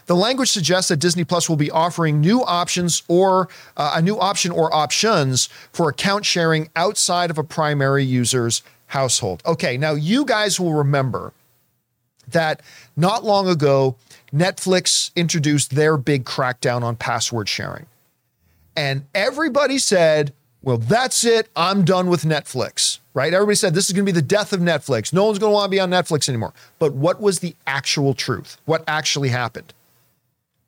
The language suggests that Disney Plus will be offering new options or uh, a new option or options for account sharing outside of a primary user's household. Okay, now you guys will remember that not long ago, Netflix introduced their big crackdown on password sharing. And everybody said, well, that's it. I'm done with Netflix, right? Everybody said this is going to be the death of Netflix. No one's going to want to be on Netflix anymore. But what was the actual truth? What actually happened?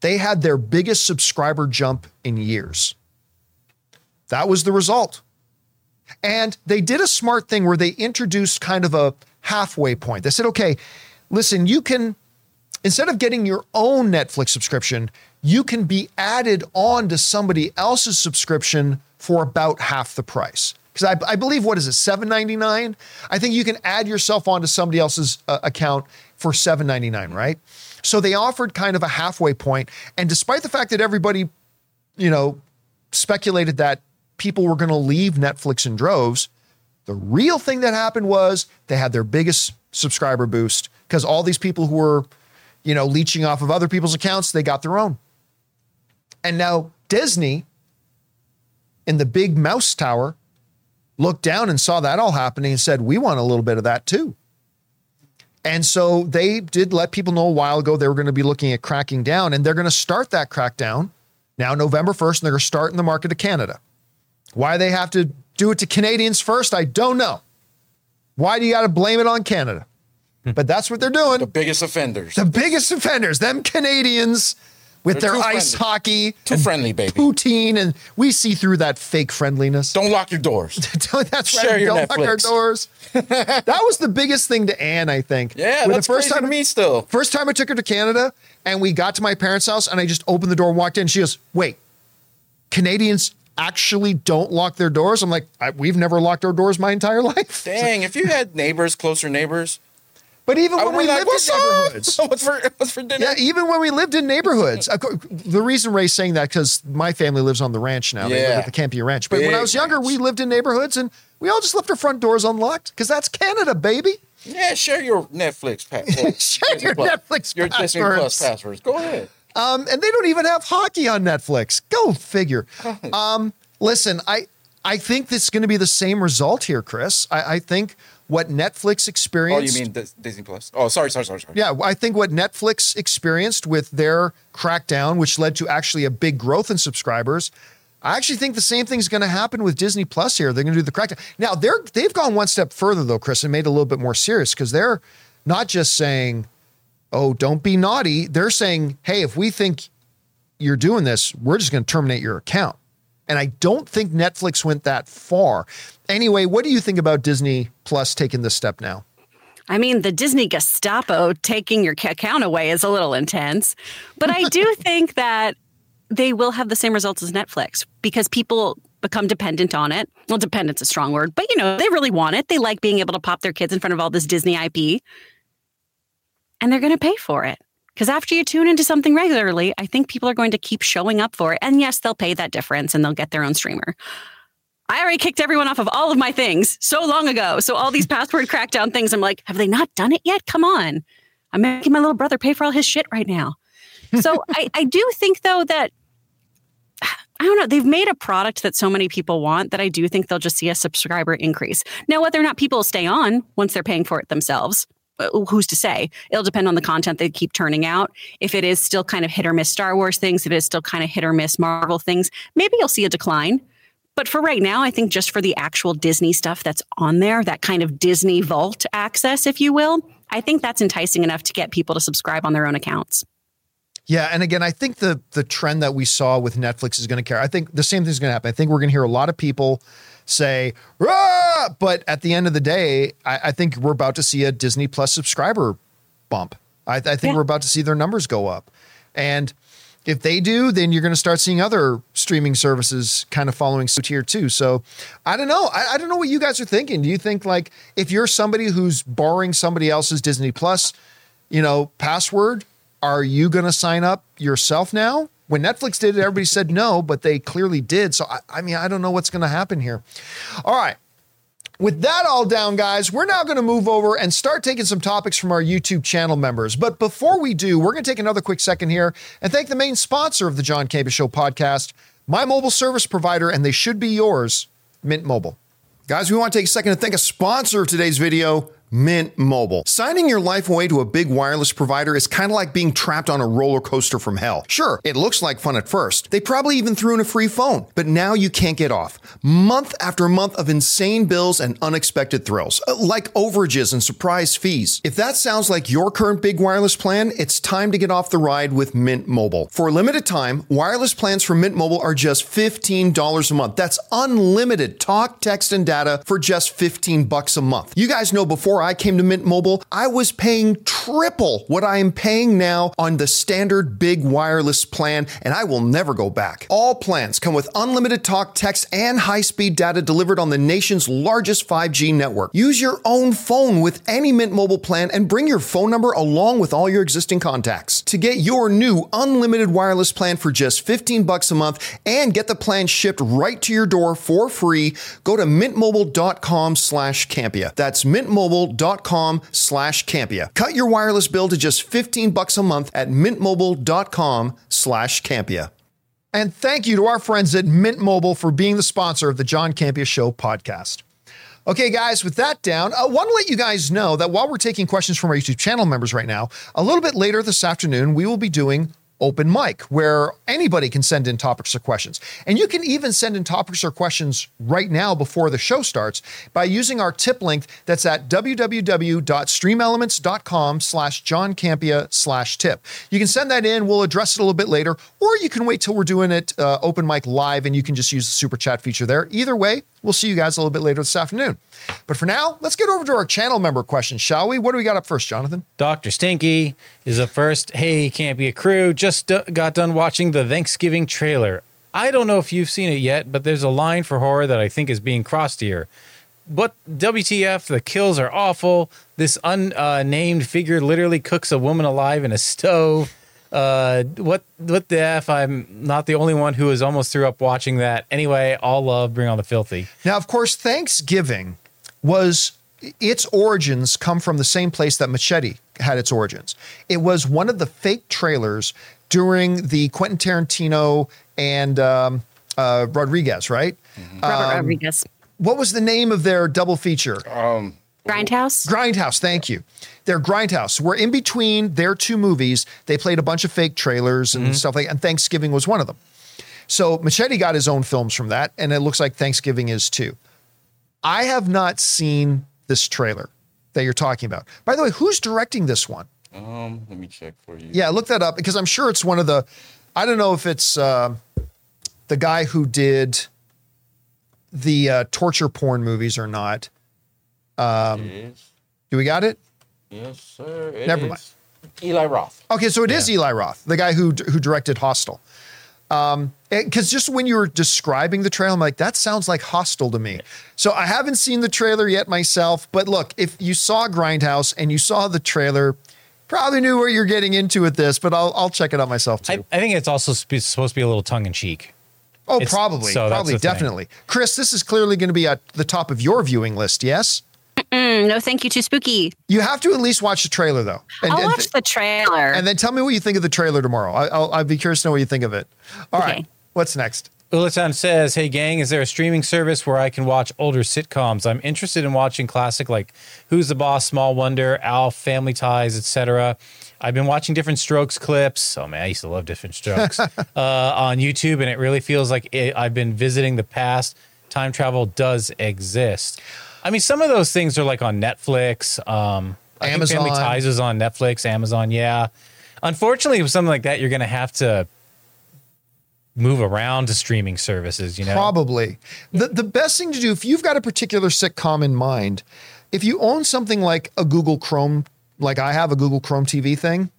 They had their biggest subscriber jump in years. That was the result. And they did a smart thing where they introduced kind of a halfway point. They said, okay, listen, you can, instead of getting your own Netflix subscription, you can be added on to somebody else's subscription for about half the price. Because I, I believe, what is it, $7.99? I think you can add yourself onto somebody else's uh, account for $7.99, right? So they offered kind of a halfway point. And despite the fact that everybody, you know, speculated that people were going to leave Netflix in droves, the real thing that happened was they had their biggest subscriber boost because all these people who were, you know, leeching off of other people's accounts, they got their own. And now Disney in the big mouse tower looked down and saw that all happening and said, We want a little bit of that too. And so they did let people know a while ago they were going to be looking at cracking down, and they're going to start that crackdown now, November 1st, and they're going to start in the market of Canada. Why they have to do it to Canadians first, I don't know. Why do you got to blame it on Canada? Hmm. But that's what they're doing. The biggest offenders. The biggest offenders, them Canadians with They're their too ice friendly. hockey, Too and friendly, baby. poutine, and we see through that fake friendliness. Don't lock your doors. That's Share right. your Don't lock our Netflix. doors. that was the biggest thing to Anne, I think. Yeah, When that's the first crazy time to me still. First time I took her to Canada, and we got to my parents' house, and I just opened the door and walked in. She goes, "Wait, Canadians actually don't lock their doors?" I'm like, I, "We've never locked our doors my entire life." Dang, if you had neighbors, closer neighbors, But even I when we lived what's in up? neighborhoods, what's for what's for dinner? Yeah, even when we lived in neighborhoods. Course, The reason Ray's saying that because my family lives on the ranch now. They live Yeah. at the Campea Ranch. But when I was younger, ranch. we lived in neighborhoods and we all just left our front doors unlocked because that's Canada, baby. Yeah, share your Netflix password. Share your Netflix your Disney Plus passwords. passwords. Go ahead. Um, and they don't even have hockey on Netflix. Go figure. Um, listen, I I think this is going to be the same result here, Chris. I, I think what Netflix experienced. Oh, you mean Disney Plus? Oh, sorry, sorry, sorry, sorry. Yeah, I think what Netflix experienced with their crackdown, which led to actually a big growth in subscribers, I actually think the same thing's going to happen with Disney Plus here. They're going to do the crackdown. Now they're they've gone one step further though, Chris, and made it a little bit more serious because they're not just saying, "Oh, don't be naughty." They're saying, "Hey, if we think you're doing this, we're just going to terminate your account." And I don't think Netflix went that far. Anyway, what do you think about Disney Plus taking this step now? I mean, the Disney Gestapo taking your account away is a little intense, but I do think that they will have the same results as Netflix because people become dependent on it. Well, dependent's a strong word, but you know, they really want it. They like being able to pop their kids in front of all this Disney IP and they're going to pay for it. Because after you tune into something regularly, I think people are going to keep showing up for it. And yes, they'll pay that difference and they'll get their own streamer. I already kicked everyone off of all of my things so long ago. So all these password crackdown things, I'm like, have they not done it yet? Come on. I'm making my little brother pay for all his shit right now. So I, I do think though that I don't know, they've made a product that so many people want that I do think they'll just see a subscriber increase. Now, whether or not people stay on once they're paying for it themselves, Uh, who's to say? It'll depend on the mm-hmm. content they keep turning out. If it is still kind of hit or miss Star Wars things, if it is still kind of hit or miss Marvel things, maybe you'll see a decline. But for right now, I think just for the actual Disney stuff that's on there, that kind of Disney vault access, if you will, I think that's enticing enough to get people to subscribe on their own accounts. Yeah, and again, I think the the trend that we saw with Netflix is going to carry. I think the same thing's going to happen. I think we're going to hear a lot of people say, "Rah!" but at the end of the day, I, I think we're about to see a Disney Plus subscriber bump. I, I think Yeah. we're about to see their numbers go up, and if they do, then you're going to start seeing other streaming services kind of following suit here too. So I don't know. I, I don't know what you guys are thinking. Do you think like if you're somebody who's borrowing somebody else's Disney Plus, you know, password, are you going to sign up yourself now? When Netflix did it, everybody said no, but they clearly did. So I, I mean, I don't know what's going to happen here. All right. With that all down, guys, we're now going to move over and start taking some topics from our YouTube channel members. But before we do, we're going to take another quick second here and thank the main sponsor of the John Campea Show podcast, my mobile service provider, and they should be yours, Mint Mobile. Guys, we want to take a second to thank a sponsor of today's video. Mint Mobile. Signing your life away to a big wireless provider is kind of like being trapped on a roller coaster from hell. Sure, it looks like fun at first. They probably even threw in a free phone, but now you can't get off. Month after month of insane bills and unexpected thrills, uh, like overages and surprise fees. If that sounds like your current big wireless plan, it's time to get off the ride with Mint Mobile. For a limited time, wireless plans from Mint Mobile are just $15 a month. That's unlimited talk, text, and data for just 15 bucks a month. You guys know before I came to Mint Mobile, I was paying triple what I am paying now on the standard big wireless plan, and I will never go back. All plans come with unlimited talk, text, and high-speed data delivered on the nation's largest 5G network. Use your own phone with any Mint Mobile plan and bring your phone number along with all your existing contacts. To get your new unlimited wireless plan for just 15 bucks a month and get the plan shipped right to your door for free, go to mintmobile.com slash Campea. That's mintmobile.com slash Campea. Cut your wireless bill to just 15 bucks a month at mintmobile.com slash Campea. And thank you to our friends at Mint Mobile for being the sponsor of the John Campia Show podcast. Okay, guys, with that down, I want to let you guys know that while we're taking questions from our YouTube channel members right now, a little bit later this afternoon, we will be doing open mic where anybody can send in topics or questions. And you can even send in topics or questions right now before the show starts by using our tip link that's at www.streamelements.com slash John Campea slash tip. You can send that in. We'll address it a little bit later, or you can wait till we're doing it uh, open mic live and you can just use the super chat feature there. Either way, we'll see you guys a little bit later this afternoon. But for now, let's get over to our channel member questions, shall we? What do we got up first, Jonathan? Dr. Stinky is up first. Hey, Campea crew. Just d- got done watching the Thanksgiving trailer. I don't know if you've seen it yet, but there's a line for horror that I think is being crossed here. But WTF, the kills are awful. This unnamed uh, figure literally cooks a woman alive in a stove. Uh, what what the f? I'm not the only one who is almost threw up watching that. Anyway, all love, bring on the filthy. Now, of course, Thanksgiving was its origins come from the same place that Machete had its origins. It was one of the fake trailers during the Quentin Tarantino and um, uh, Rodriguez, right? Robert Rodriguez. What was the name of their double feature? Grindhouse. Grindhouse, thank you. Their Grindhouse, where in between their two movies, they played a bunch of fake trailers and stuff like and Thanksgiving was one of them. So Machete got his own films from that, and it looks like Thanksgiving is too. I have not seen this trailer that you're talking about. By the way, who's directing this one? Um, let me check for you. Yeah, look that up because I'm sure it's one of the. I don't know if it's uh, the guy who did the uh, torture porn movies or not. It is. Do we got it? Yes, sir. It Never is mind. Eli Roth. Okay, so it is Eli Roth, the guy who who directed Hostel. Um, because just when you were describing the trailer, I'm like, that sounds like Hostel to me. So I haven't seen the trailer yet myself, but look, if you saw Grindhouse and you saw the trailer, probably knew where you're getting into with this. But I'll I'll check it out myself too. I, I think it's also sp- supposed to be a little tongue in cheek. oh, it's- probably, so probably, the thing. definitely. Chris, this is clearly going to be at the top of your viewing list. Yes, Mm, no, thank you. Too spooky. you have to at least watch the trailer though, and, I'll and, watch the trailer. and then tell me what you think of the trailer tomorrow. I, I'll I'd be curious to know what you think of it. All right, Okay. what's next? Ulitan says, "Hey gang, is there a streaming service where I can watch older sitcoms? I'm interested in watching classic like Who's the Boss, Small Wonder, Alf, Family Ties, etc. I've been watching Diff'rent Strokes clips. Oh man, I used to love Diff'rent Strokes uh, on YouTube, and it really feels like it, I've been visiting the past. Time travel does exist. I mean, some of those things are like on Netflix. Um, I think Family Amazon. Ties is on Netflix, Amazon. Yeah, unfortunately, with something like that, you're going to have to." move around to streaming services, you know? Probably. The the best thing to do if you've got a particular sitcom in mind, if you own something like a Google Chrome, like I have a Google Chrome TV thing,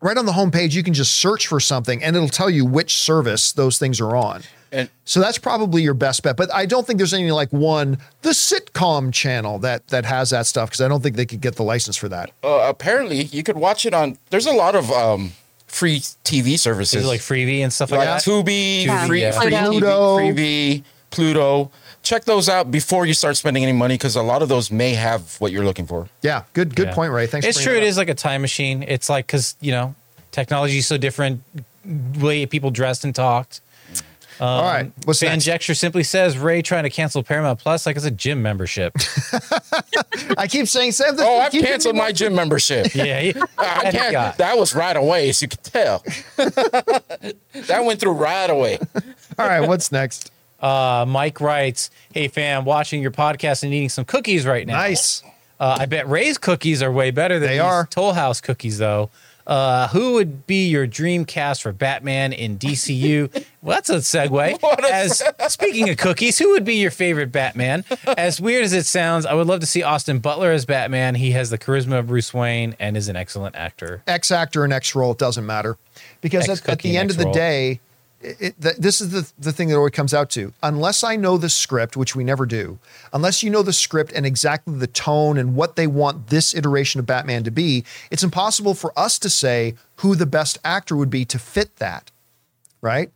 right on the homepage you can just search for something and it'll tell you which service those things are on. And So that's probably your best bet. But I don't think there's any like one the sitcom channel that that has that stuff because I don't think they could get the license for that. uh, apparently, you could watch it on. There's a lot of um, free TV Is services it like Freevee and stuff like, like that? Tubi, Yeah. free, Yeah. free Pluto. TV, Freevee, Pluto. Check those out before you start spending any money because a lot of those may have what you're looking for. Yeah, good good Yeah. point, Ray. Thanks. It's for true. bringing It that is like a time machine. It's like because you know technology is so different. Way people dressed and talked. Up. All right, what's Fan next? Simply says Ray trying to cancel Paramount Plus like it's a gym membership. I keep saying same thing. Oh, I've canceled my gym membership. yeah, he- I that can't, that was right away, as you can tell. that went through right away. All right, what's next? Uh, Mike writes, "Hey fam, watching your podcast and eating some cookies right now. Nice. Uh, I bet Ray's cookies are way better than They these are. Toll House cookies, though. Uh, who would be your dream cast for Batman in DCU? well, that's a segue. A- As speaking of cookies, who would be your favorite Batman? As weird as it sounds, I would love to see Austin Butler as Batman. He has the charisma of Bruce Wayne and is an excellent actor. X actor and X role, it doesn't matter. Because at, at the end of the X-roll. day, it, it- th- this is the, the thing that always comes out to. Unless I know the script, which we never do, unless you know the script and exactly the tone and what they want this iteration of Batman to be, it's impossible for us to say who the best actor would be to fit that. Right?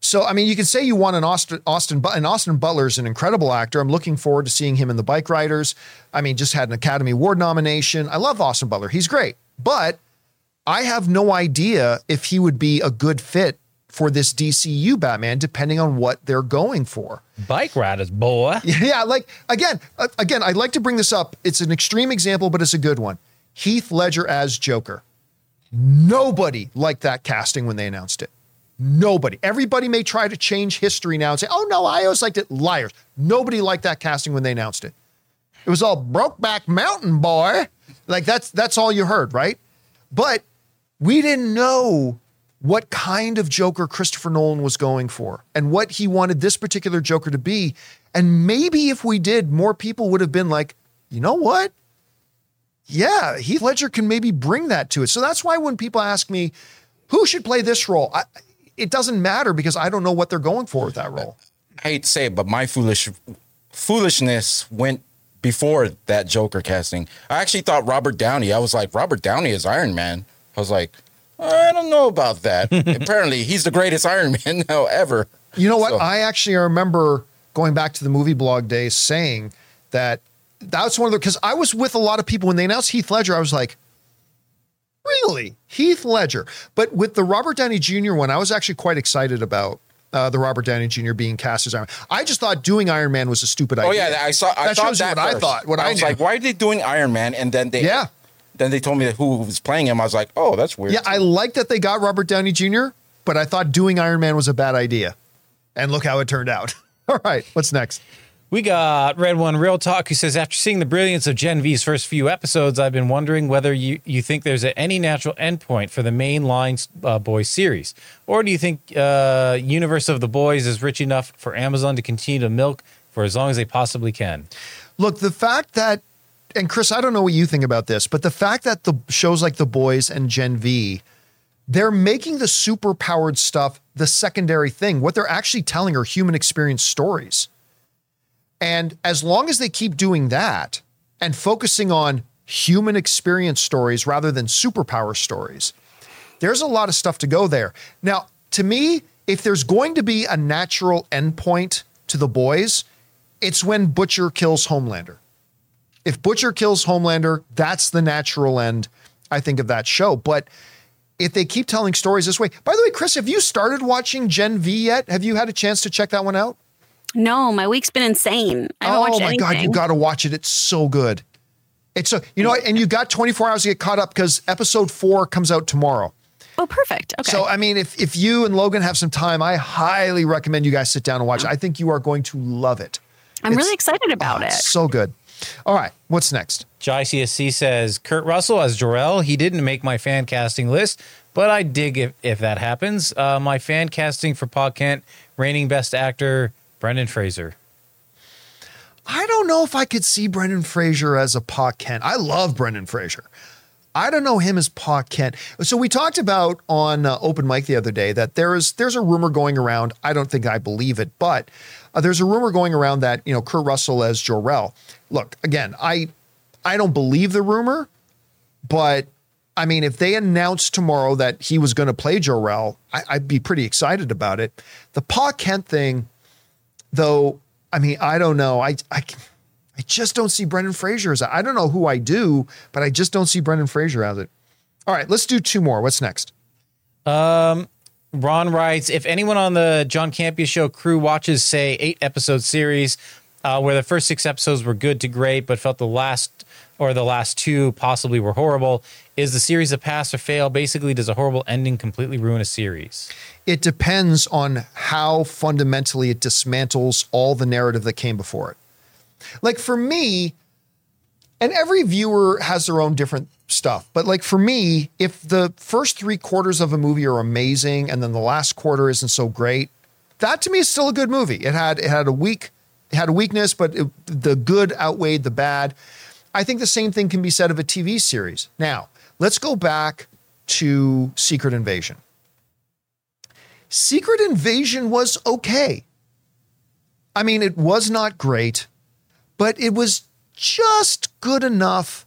So, I mean, you can say you want an Austin, Austin, and Austin Butler is an incredible actor. I'm looking forward to seeing him in the Bike Riders. I mean, just had an Academy Award nomination. I love Austin Butler. He's great. But I have no idea if he would be a good fit for this DCU Batman, depending on what they're going for. Bike riders, boy. Yeah, like again, uh, again, I'd like to bring this up. It's an extreme example, but it's a good one. Heath Ledger as Joker. Nobody liked that casting when they announced it. Nobody. Everybody may try to change history now and say, "Oh no, I always liked it." Liars. Nobody liked that casting when they announced it. It was all Brokeback Mountain boy. Like that's that's all you heard, right? But we didn't know what kind of Joker Christopher Nolan was going for and what he wanted this particular Joker to be. And maybe if we did, more people would have been like, you know what? Yeah, Heath Ledger can maybe bring that to it. So that's why when people ask me, who should play this role? I, it doesn't matter because I don't know what they're going for with that role. I hate to say it, but my foolish foolishness went before that Joker casting. I actually thought Robert Downey. I was like, Robert Downey is Iron Man. I was like, I don't know about that. Apparently, he's the greatest Iron Man now ever. You know what? So- I actually remember going back to the movie blog days saying that that's one of the because I was with a lot of people when they announced Heath Ledger. I was like, really, Heath Ledger? But with the Robert Downey Jr. one, I was actually quite excited about. Uh, the Robert Downey Jr. being cast as Iron Man. I just thought doing Iron Man was a stupid idea. Oh yeah, I saw. I that thought shows you that what I thought. What I, I was knew. like, why are they doing Iron Man? And then they, Yeah. Then they told me who was playing him. I was like, oh, that's weird. Yeah, I like that they got Robert Downey Jr., but I thought doing Iron Man was a bad idea. And look how it turned out. All right, what's next? We got Red One Real Talk who says, after seeing the brilliance of Gen V's first few episodes, I've been wondering whether you, you think there's a, any natural endpoint for the mainline uh, Boys series. Or do you think uh, Universe of the Boys is rich enough for Amazon to continue to milk for as long as they possibly can? Look, the fact that, and Chris, I don't know what you think about this, but the fact that the shows like The Boys and Gen V, they're making the super powered stuff the secondary thing. What they're actually telling are human experience stories. And as long as they keep doing that and focusing on human experience stories rather than superpower stories, there's a lot of stuff to go there. Now, to me, if there's going to be a natural endpoint to the boys, it's when Butcher kills Homelander. If Butcher kills Homelander, that's the natural end, I think, of that show. But if they keep telling stories this way, by the way, Chris, have you started watching Gen V yet? Have you had a chance to check that one out? No, my week's been insane. Oh watched my god, you got to watch it. It's so good. It's so you know, and you got 24 hours to get caught up because episode four comes out tomorrow. oh, perfect. Okay. So I mean, if if you and Logan have some time, I highly recommend you guys sit down and watch it. I think you are going to love it. I'm it's- really excited about Oh, it. it's so good. All right, what's next? Jai CSC says, Kurt Russell as Jor-El. He didn't make my fan casting list, but I dig if, if that happens. Uh, my fan casting for Pa Kent, reigning best actor, Brendan Fraser. I don't know if I could see Brendan Fraser as a Pa Kent. I love Brendan Fraser. I don't know him as Pa Kent. So we talked about on uh, open mic the other day that there is there's a rumor going around. I don't think I believe it, but uh, there's a rumor going around that you know Kurt Russell as Jor-El. Look, again, I I don't believe the rumor, but I mean, if they announced tomorrow that he was going to play Jor-El, I, I'd be pretty excited about it. The Pa Kent thing, though, I mean, I don't know. I I, I just don't see Brendan Fraser as I don't know who I do, but I just don't see Brendan Fraser as it. All right, let's do two more. What's next? Um, Ron writes, if anyone on the John Campea show crew watches, say, eight episode series uh, where the first six episodes were good to great, but felt the last or the last two possibly were horrible, is the series a pass or fail? Basically, does a horrible ending completely ruin a series? It depends on how fundamentally it dismantles all the narrative that came before it. Like for me, and every viewer has their own different stuff, but like for me, if the first three quarters of a movie are amazing and then the last quarter isn't so great, that to me is still a good movie. It had it had a weak had a weakness, but it, the good outweighed the bad. I think the same thing can be said of a TV series. Now, let's go back to Secret Invasion. Secret Invasion was okay. I mean, it was not great, but it was just good enough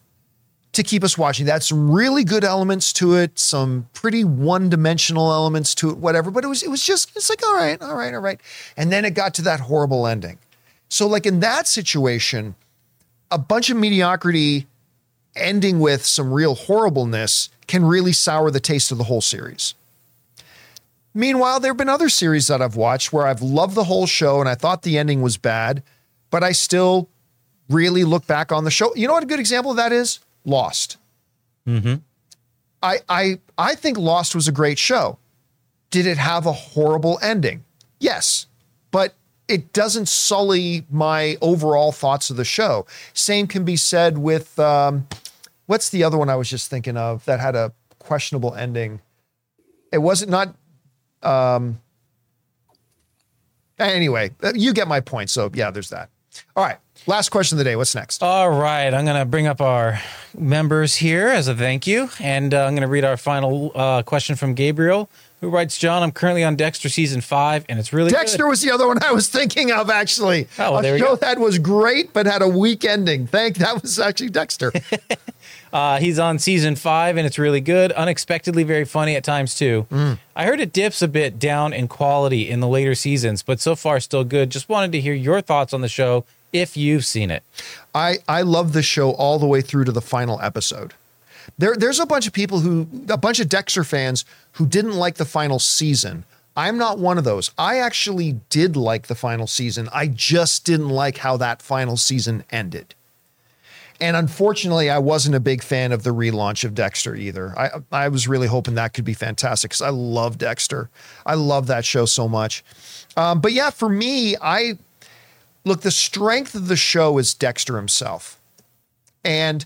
to keep us watching. That's really good elements to it, some pretty one-dimensional elements to it, whatever. But it was it was just it's like all right, all right, all right. And then it got to that horrible ending. So like in that situation, a bunch of mediocrity ending with some real horribleness can really sour the taste of the whole series. Meanwhile, there have been other series that I've watched where I've loved the whole show and I thought the ending was bad, but I still really look back on the show. You know what a good example of that is? Lost. Mm-hmm. I I I think Lost was a great show. Did it have a horrible ending? Yes, but it doesn't sully my overall thoughts of the show. Same can be said with um, what's the other one I was just thinking of that had a questionable ending. It wasn't not. Um, anyway, uh, you get my point. So yeah, there's that. All right, last question of the day. What's next? All right, I'm going to bring up our members here as a thank you, and uh, I'm going to read our final uh, question from Gabriel, who writes, "John, I'm currently on Dexter season five, and it's really Dexter good. was the other one I was thinking of actually. Oh, well, a there we show go. that was great but had a weak ending. Thank that was actually Dexter. Uh, he's on season five, and it's really good. Unexpectedly very funny at times too. Mm. I heard it dips a bit down in quality in the later seasons, but so far still good. Just wanted to hear your thoughts on the show if you've seen it. I I love the show all the way through to the final episode. There there's a bunch of people who a bunch of Dexter fans who didn't like the final season. I'm not one of those. I actually did like the final season. I just didn't like how that final season ended. And unfortunately, I wasn't a big fan of the relaunch of Dexter either. I I was really hoping that could be fantastic because I love Dexter. I love that show so much. Um, but yeah, for me, I look the strength of the show is Dexter himself, and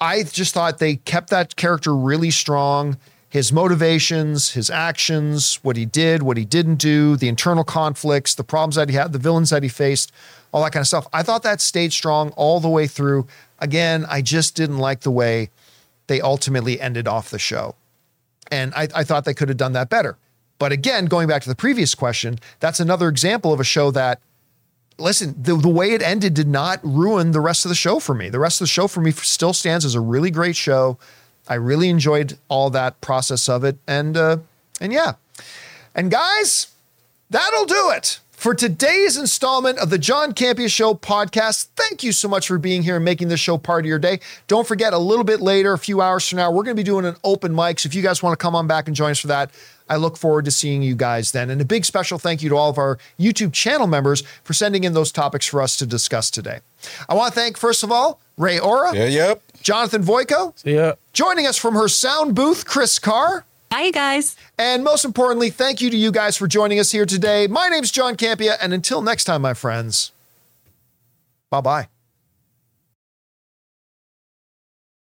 I just thought they kept that character really strong. His motivations, his actions, what he did, what he didn't do, the internal conflicts, the problems that he had, the villains that he faced, all that kind of stuff. I thought that stayed strong all the way through. Again, I just didn't like the way they ultimately ended off the show. And I, I thought they could have done that better. But again, going back to the previous question, that's another example of a show that listen, the, the way it ended did not ruin the rest of the show for me. The rest of the show for me still stands as a really great show. I really enjoyed all that process of it. And uh, and yeah. And guys, that'll do it for today's installment of the John Campea Show podcast. Thank you so much for being here and making this show part of your day. Don't forget, a little bit later, a few hours from now, we're going to be doing an open mic. So if you guys want to come on back and join us for that, I look forward to seeing you guys then. And a big special thank you to all of our YouTube channel members for sending in those topics for us to discuss today. I want to thank, first of all, Ray Ora, Yeah, yep. Jonathan Voico, yeah, joining us from her sound booth, Chris Carr. Bye, you guys. And most importantly, thank you to you guys for joining us here today. My name's John Campea, and until next time, my friends, bye bye.